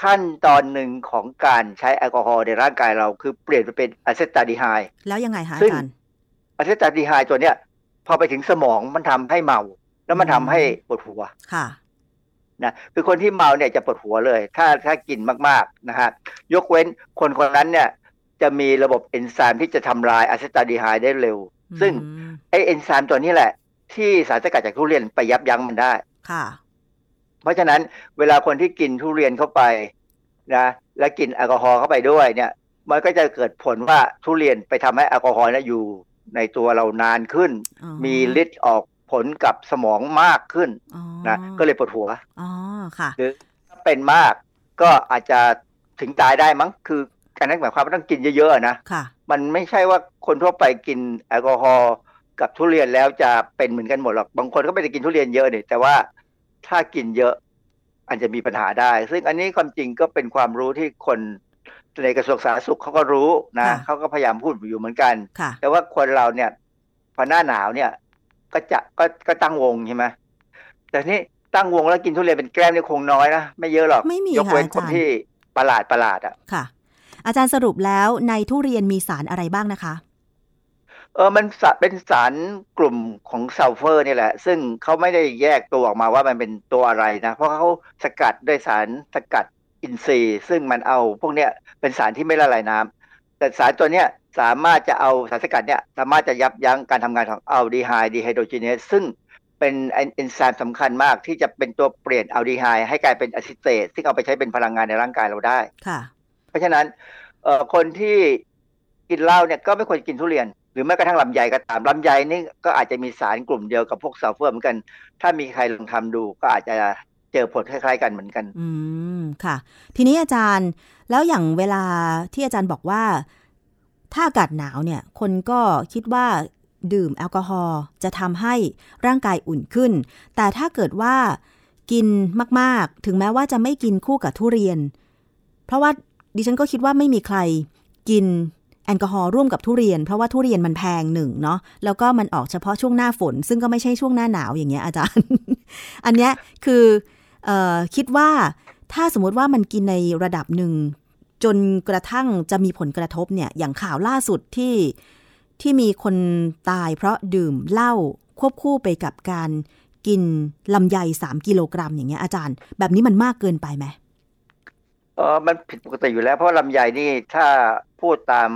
Speaker 9: ขั้นตอนหนึ่งของการใช้แอลกอฮอล์ในร่างกายเรา คือเปลี่ยนไปเป็นอะเซตาดีไฮด์
Speaker 8: แล้วยังไงคะ
Speaker 9: ซึ่
Speaker 8: อางจารย์
Speaker 9: อะเซตาดีไฮด์ตัวเนี้ยพอไปถึงสมองมันทำให้เมา แล้วมันทำให้ปวดหัว
Speaker 8: ค่ะ
Speaker 9: นะคือคนที่เมาเนี่ยจะปวดหัวเลย ถ้าถ้ากินมากๆนะฮะยกเว้นคนคนนั้นเนี่ย จะมีระบบเอนไซม์ที่จะทำลาย acetaldehyde ได้เร็ว ซึ่ง
Speaker 8: อืม
Speaker 9: ไอ้เอนไซม์ตัวนี้แหละ ที่สารสกัดจากทุเรียนไปยับยั้งมันได้
Speaker 8: ค่ะ
Speaker 9: เพราะฉะนั้นเวลาคนที่กินทุเรียนเข้าไปนะและกินแอลกอฮอล์เข้าไปด้วยเนี่ย มันก็จะเกิดผลว่าทุเรียนไปทำให้แอลกอฮอล์เนี่ยอยู่ในตัวเรานานขึ้น
Speaker 8: อ๋อ
Speaker 9: มีฤทธิ์ออกผลกับสมองมากขึ้น
Speaker 8: อ๋อ
Speaker 9: นะก็เลยปวดหัว
Speaker 8: อ๋อค่ะ
Speaker 9: หรือถ้าเป็นมากก็อาจจะถึงตายได้มั้งคือการนั้นหมายความว่าต้องกินเยอะๆนะ
Speaker 8: ค่ะ
Speaker 9: มันไม่ใช่ว่าคนทั่วไปกินแอลกอฮอล์กับทุเรียนแล้วจะเป็นเหมือนกันหมดหรอกบางคนก็ไม่ได้กินทุเรียนเยอะเนี่ยแต่ว่า ถ้ากินเยอะอาจจะมีปัญหาได้ ซึ่งอันนี้ความจริงก็เป็นความรู้ที่คนในกระทรวงสาธารณสุขเขาก็รู้นะ
Speaker 8: ค่ะ
Speaker 9: เขาก็พยายามพูดอยู่เหมือนกัน
Speaker 8: ค่ะ
Speaker 9: แต่ว่าคนเราเนี่ยพอหน้าหนาวเนี่ย ก็จะก็ก็ตั้งวงใช่ไหมแต่นี่ตั้งวงแล้วกินทุเรียนเป็นแกล้มนี่คงน้อยนะไม่เยอะหรอก
Speaker 8: ไม่มี
Speaker 9: ยกเว้น
Speaker 8: ค่ะอา
Speaker 9: คน
Speaker 8: จารย์คน
Speaker 9: ที่ประหลาดประหลาดอะ
Speaker 8: ค่ะ อาจารย์สรุปแล้วในทุเรียนมีสารอะไรบ้างนะคะ
Speaker 9: เออมันสะเป็นสารกลุ่มของซัลเฟอร์นี่แหละ ซึ่งเขาไม่ได้แยกตัวออกมาว่ามันเป็นตัวอะไรนะ เพราะเขาสกัดด้วยสารสกัดอินทรีย์ ซึ่งมันเอาพวกเนี้ยเป็นสารที่ไม่ละลายน้ำแต่สารตัวเนี้ยสามารถจะเอาสารสกัดเนี่ยสามารถจะยับยั้งการทำงานของ aldehyde dehydrogenase ซึ่งเป็นเอนไซม์สำคัญมากที่จะเป็นตัวเปลี่ยนอัลดีไฮด์ให้กลายเป็นอะซิเตตซึ่งเอาไปใช้เป็นพลังงานในร่างกายเราได้
Speaker 8: ค่ะ
Speaker 9: เพราะฉะนั้นเอ่อคนที่กินเหล้าเนี่ยก็ไม่ควรกินทุเรียนห รือแม้กระทั่งลำไยก็ตามลำไยนี่ก็อาจจะมีสารกลุ่มเดียวกับพวกซัลเฟอร์เหมือนกัน ถ้ามีใครลองทำดูก็อาจจะเจอผลคล้ายๆกันเหมือนกัน
Speaker 8: อืมค่ะ ทีนี้อาจารย์แล้วอย่างเวลาที่อาจารย์บอกว่า ถ้าอากาศหนาวเนี่ย คนก็คิดว่าดื่มแอลกอฮอล์จะทำให้ร่างกายอุ่นขึ้น แต่ถ้าเกิดว่ากินมากๆ ถึงแม้ว่าจะไม่กินคู่กับทุเรียน เพราะว่าดิฉันก็คิดว่าไม่มีใครกิน แอลกอฮอล์ร่วมกับทุเรียน เพราะว่าทุเรียนมันแพงหนึ่งเนาะแล้วก็มันออกเฉพาะช่วงหน้าฝน ซึ่งก็ไม่ใช่ช่วงหน้าหนาวอย่างเงี้ยอาจารย์ อันเนี้ยคือออคิดว่าถ้าสมมติว่ามันกินในระดับหนึ่ง จนกระทั่งจะมีผลกระทบเนี่ยอย่างข่าวล่าสุดที่ที่มีคนตายเพราะดื่มเหล้าควบคู่ไปกับการกินลำไยสามกิโลกรัมอย่างเงี้ยอาจารย์ แบบนี้มันมากเกินไปไหม
Speaker 9: เออมันผิดปกติอยู่แล้วเพราะลำไยนี่ถ้าพูดตาม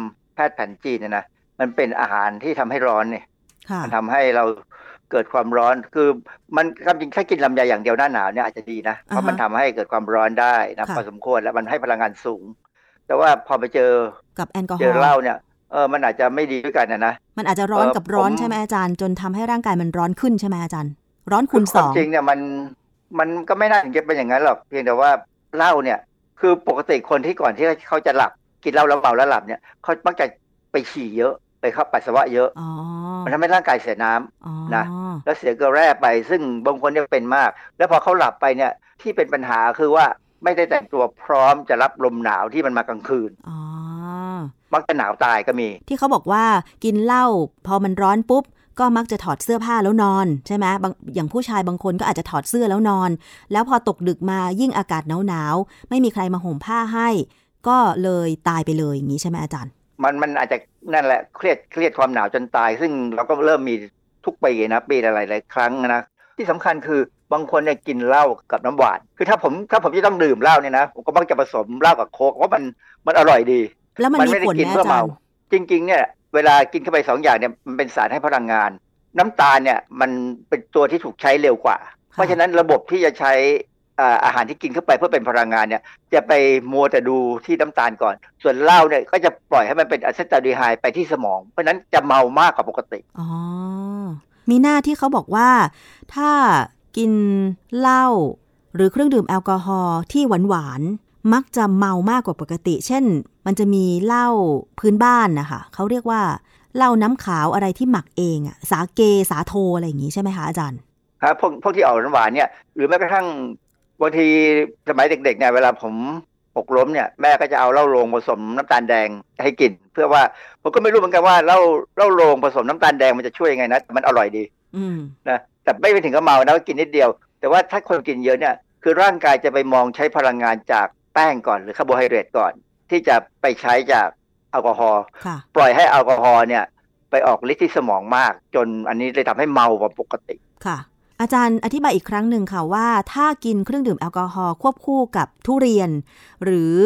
Speaker 9: ทย์แผนจีนเนยนะมันเป็นอาหารที่ทำให้ร้อนเนี่ย
Speaker 8: ค่ะ
Speaker 9: มันทำให้เราเกิดความร้อนคือมันความจริงถ้ากินลำไยอย่างเดียวหน้าหนาวเนี่ยอาจจะดีนะเพราะมันทำให้เกิดความร้อนได้นะ
Speaker 8: ค่ะ
Speaker 9: พอสมควรแล้วมันให้พลังงานสูง แต่ว่าพอไปเจอ
Speaker 8: กับแอลกอฮ
Speaker 9: เจ
Speaker 8: อ
Speaker 9: อเหล้า
Speaker 8: ล์
Speaker 9: เนี่ยเออมันอาจจะไม่ดีด้วยกันนะนะ
Speaker 8: มันอาจจะร้อน
Speaker 9: เอ่อ
Speaker 8: กับร้อน
Speaker 9: ผม
Speaker 8: ใช่ไหมอาจารย์ จนทำให้ร่างกายมันร้อนขึ้นใช่ไหมอาจารย์ ร้อนคูณ
Speaker 9: ค
Speaker 8: ส
Speaker 9: วาม
Speaker 8: อง
Speaker 9: จริงเนี่ยมันมันก็ไม่น่าถึงจะเป็นอย่างนั้นหรอกเพียงแต่ว่าเหล้าเนี่ย คือปกติคนที่ก่อนที่เขาจะหลับ กินเหล้าแล้วเมาแล้วหลับเนี่ยเขามักจะไปฉี่เยอะไปเข้าปัสสาวะเยอะ
Speaker 8: อ๋อ
Speaker 9: มันทำให้ร่างกายเสียน้ำ
Speaker 8: อ๋อ
Speaker 9: นะแล้วเสียเกลือแร่ไปซึ่งบางคนเนี่ยเป็นมาก แล้วพอเขาหลับไปเนี่ยที่เป็นปัญหาคือว่าไม่ได้แต่งตัวพร้อมจะรับลมหนาวที่มันมากลางคืน
Speaker 8: อ๋อ
Speaker 9: มักจะหนาวตายก็มี
Speaker 8: ที่เขาบอกว่ากินเหล้าพอมันร้อนปุ๊บ ก็มักจะถอดเสื้อผ้าแล้วนอน ใช่ไหมบางอย่างผู้ชายบางคนก็อาจจะถอดเสื้อแล้วนอน แล้วพอตกดึกมายิ่งอากาศหนาวๆไม่มีใครมาห่มผ้าให้ ก็เลยตายไปเลยอย่างนี้ใช่ไหมอาจารย์
Speaker 9: มันมันอาจจะนั่นแหละเครียดเครียดความหนาวจนตาย ซึ่งเราก็เริ่มมีทุกปีนะปีละหลายๆครั้งนะที่สำคัญคือบางคนเนี่ยกินเหล้ากับน้ำหวาน คือถ้าผมถ้าผมจะต้องดื่มเหล้าเนี่ยนะผมก็มักจะผสมเหล้ากับโค้กเพราะมันมันอร่อยดี
Speaker 8: แล้วมันมี
Speaker 9: ไม่ได้
Speaker 8: ผล
Speaker 9: กิน
Speaker 8: ไหม
Speaker 9: เพื่อ
Speaker 8: อาจา
Speaker 9: เมาร
Speaker 8: ย์
Speaker 9: จริง ๆ เนี่ยเวลากินเข้าไปสองอย่างเนี่ยมันเป็นสารให้พลังงาน น้ำตาลเนี่ยมันเป็นตัวที่ถูกใช้เร็วกว่า เพราะฉะนั้นระบบที่จะใช้ อ่าอาหารที่กินเข้าไปเพื่อเป็นพลังงานเนี่ยจะไปมัวแต่ดูที่น้ำตาลก่อน ส่วนเหล้าเนี่ยก็จะปล่อยให้มันเป็นอะเซตาดีไฮด์ไปที่สมอง เพราะฉะนั้นจะเมามากกว่าปกติ
Speaker 8: อ๋อมีหน้าที่เขาบอกว่า ถ้ากินเหล้าหรือเครื่องดื่มแอลกอฮอล์ที่หวานหวานๆมักจะเมามากกว่าปกติ เช่น มันจะมีเหล้าพื้นบ้านนะคะเขาเรียกว่าเหล้าน้ำขาวอะไรที่หมักเองอะสาเกสาโทอะไรอย่างนี้ใช่ไหมคะอาจารย์
Speaker 9: ครับพวกพวกที่ออกหวานๆเนี่ยหรือแม้กระทั่ง บางทีสมัยเด็กๆเนี่ยเวลาผมหกล้มเนี่ยแม่ก็จะเอาเหล้าโรงผสมน้ำตาลแดงให้กิน เพื่อว่าผมก็ไม่รู้เหมือนกันว่าเหล้าเหล้าโรงผสมน้ำตาลแดงมันจะช่วยยังไงนะแต่มันอร่อยดี
Speaker 8: อืม
Speaker 9: นะแต่ไม่ไปถึงกับเมานะก็กินนิดเดียว แต่ว่าถ้าคนกินเยอะเนี่ยคือร่างกายจะไปมองใช้พลังงานจากแป้งก่อนหรือคาร์โบไฮเดรตก่อน ที่จะไปใช้จากแอลกอฮอล์
Speaker 8: ค่ะ
Speaker 9: ปล่อยให้แอลกอฮอล์เนี่ย ไปออกฤทธิ์ที่สมองมาก จนอันนี้เลยทำให้เมากว่าปกติ
Speaker 8: ค่ะ อาจารย์อธิบายอีกครั้งหนึ่งค่ะว่า ถ้ากินเครื่องดื่มแอลกอฮอล์ควบคู่กับทุเรียน หรือ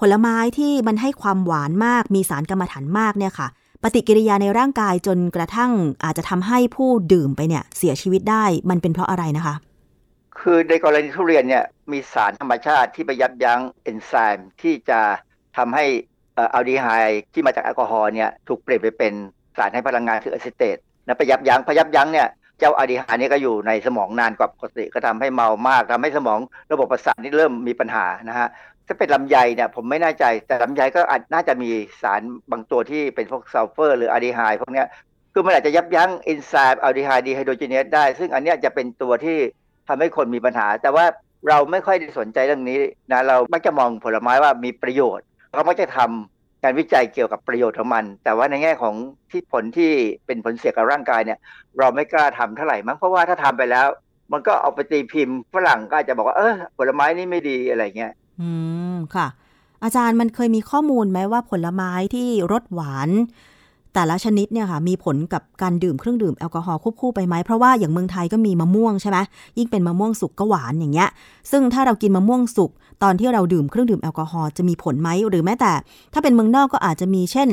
Speaker 8: ผลไม้ที่มันให้ความหวานมาก มีสารกำมะถันมากเนี่ยค่ะ ปฏิกิริยาในร่างกายจนกระทั่งอาจจะทำให้ผู้ดื่มไปเนี่ยเสียชีวิตได้มันเป็นเพราะอะไรนะคะ
Speaker 9: คือในกรณีทุเรียนเนี่ยมีสารธรรมชาติที่ไปยับยั้งเอนไซม์ที่จะทำให้อัลดีไฮด์ที่มาจากแอลกอฮอล์เนี่ยถูกเปลี่ยนไปเป็นสารให้พลังงานคืออะซิเตตนะไปยับยั้งพยับยั้งเนี่ย เจ้าอัลดีไฮด์นี่ก็อยู่ในสมองนานกว่าปกติก็ทำให้เมามากทำให้สมองระบบประสาทนี่เริ่มมีปัญหานะฮะถ้าเป็นลำไยเนี่ยผมไม่แน่ใจแต่ลำไยก็อาจน่าจะมีสารบางตัวที่เป็นพวกซัลเฟอร์ หรืออัลดีไฮด์พวกเนี้ยคือมันอาจจะยับยั้งเอนไซม์อัลดีไฮด์ดีไฮโดรเจเนสได้ ซึ่งอันเนี้ยจะเป็นตัวที่ทำให้คนมีปัญหา แต่ว่าเราไม่ค่อยได้สนใจเรื่องนี้นะเรามักจะมองผลไม้ว่ามีประโยชน์ เรามักจะทำ การวิจัยเกี่ยวกับประโยชน์ของมัน แต่ว่าในแง่ของที่ผลที่เป็นผลเสียกับร่างกายเนี่ย เราไม่กล้าทำเท่าไหร่มั้งเพราะว่าถ้าทำไปแล้ว มันก็เอาไปตีพิมพ์ฝรั่งก็อาจจะบอกว่าเออผลไม้นี่ไม่ดีอะไรเงี้ย
Speaker 8: อืมค่ะ อาจารย์มันเคยมีข้อมูลไหมว่าผลไม้ที่รสหวาน แต่ละชนิดเนี่ยค่ะมีผลกับการดื่มเครื่องดื่มแอลกอฮอล์ควบคู่ไปไหมเพราะว่าอย่างเมืองไทยก็มีมะม่วงใช่ไหมยิ่งเป็นมะม่วงสุกก็หวานอย่างเงี้ย ซึ่งถ้าเรากินมะม่วงสุกตอนที่เราดื่มเครื่องดื่มแอลกอฮอล์จะมีผลไหมหรือแม้แต่ ถ้าเป็นเมืองนอกก็อาจจะมีเช่น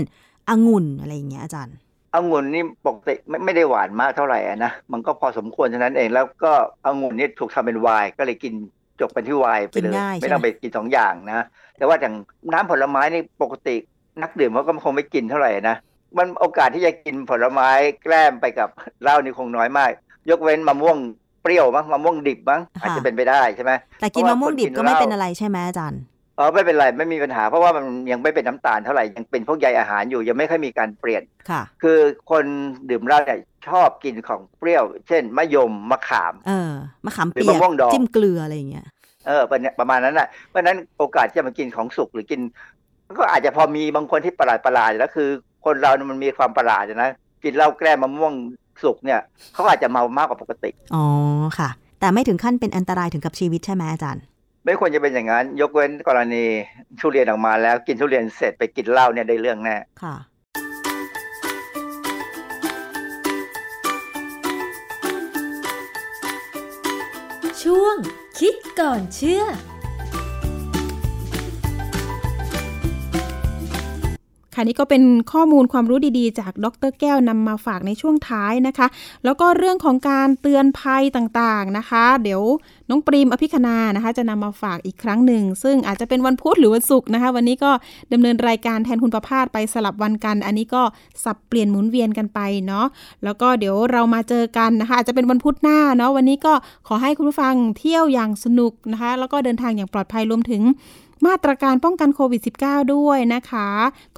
Speaker 8: องุ่นอะไรอย่างเงี้ยอาจารย์
Speaker 9: องุ่นนี่ปกติไม่ไม่ได้หวานมากเท่าไหร่อะนะมันก็พอสมควรเท่านั้นเองแล้วก็องุ่นนี่ถูกทำเป็นไวน์ก็เลยกินจบเป็นที่ไวน์ไปเลย
Speaker 8: กินง่ายใช่ไหม
Speaker 9: ไม่ต้องไปกินสองอย่างนะแต่ว่าอย่างน้ำผลไม้นี่ปกตินักดื่มเขาก็คงไม่กินเท่าไหร่นะ มันโอกาสที่จะกินผลไม้แกล้มไปกับเหล้านี่คงน้อยมาก ยกเว้นมะม่วงเปรี้ยวมั้งมะม่วงดิบมั้งอาจจะเป็นไปได้ใช่ไหม
Speaker 8: แต่กิน
Speaker 9: เพ
Speaker 8: มะ
Speaker 9: ราะว่า
Speaker 8: ม่วงดิบ
Speaker 9: คนกิน
Speaker 8: ก็ไม่
Speaker 9: เหล้า
Speaker 8: เป็นอะไรใช่ไหมอาจารย์
Speaker 9: เออไม่เป็นไรไม่มีปัญหาเพราะว่ามันยังไม่เป็นน้ำตาลเท่าไหร่ยังเป็นพวกใยอาหารอยู่ยังไม่ค่อยมีการเปลี่ยน
Speaker 8: ค่ะ
Speaker 9: คือคนดื่มเหล้าเนี่ยชอบกินของเปรี้ยว เช่นมะยมมะขาม
Speaker 8: เออมะขาม
Speaker 9: หรือ
Speaker 8: เปียก
Speaker 9: มะม่วงดอง
Speaker 8: จิ้มเกลืออะไรอย่างเงี้ย
Speaker 9: เออประประมาณนั้นน่ะเพราะฉะนั้นโอกาสที่จะมากินของสุกหรือกิน ก็อาจจะพอมีบางคนที่ประหลาดประหลาดแล้วคือ คนเราเนี่ยมันมีความประหลาดนะกินเหล้าแกล้มมะม่วงสุกเนี่ยเขาอาจจะเมามากกว่าปกติ
Speaker 8: อ๋อค่ะ แต่ไม่ถึงขั้นเป็นอันตรายถึงกับชีวิตใช่ไหมอาจารย์
Speaker 9: ไม่ควรจะเป็นอย่างนั้น ยกเว้นกรณีทุเรียนออกมาแล้วกินทุเรียนเสร็จไปกินเหล้าเนี่ยได้เรื่องแน่
Speaker 8: ค่ะ
Speaker 7: ช่วงคิดก่อนเชื่อ
Speaker 2: ค่ะนี่ก็เป็นข้อมูลความรู้ดีๆ จากดรแก้วนำมาฝากในช่วงท้ายนะคะ แล้วก็เรื่องของการเตือนภัยต่างๆนะคะ เดี๋ยวน้องปรีมอภิคณานะคะ จะนำมาฝากอีกครั้งหนึ่ง ซึ่งอาจจะเป็นวันพุธหรือวันศุกร์นะคะ วันนี้ก็ดำเนินรายการแทนคุณประพาสไปสลับวันกัน อันนี้ก็สับเปลี่ยนหมุนเวียนกันไปเนาะแล้วก็เดี๋ยวเรามาเจอกันนะคะอาจจะเป็นวันพุธหน้าเนาะวันนี้ก็ขอให้คุณผู้ฟังเที่ยวอย่างสนุกนะคะ แล้วก็เดินทางอย่างปลอดภัยรวมถึง มาตรการป้องกันโควิด -19 ด้วยนะคะ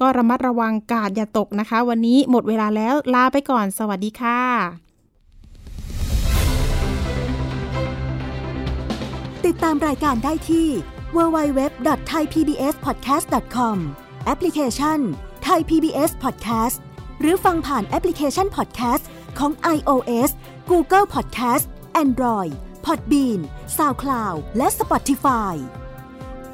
Speaker 2: ก็ระมัดระวังกาดอย่าตกนะคะ วันนี้หมดเวลาแล้วลาไปก่อน สวัสดีค่ะ
Speaker 8: ติดตามรายการได้ที่ www.thaipbspodcast.com แอปพลิเคชัน Thai PBS Podcast หรือฟังผ่านแอปพลิเคชัน Podcast ของ iOS Google Podcast Android Podbean SoundCloud และ Spotify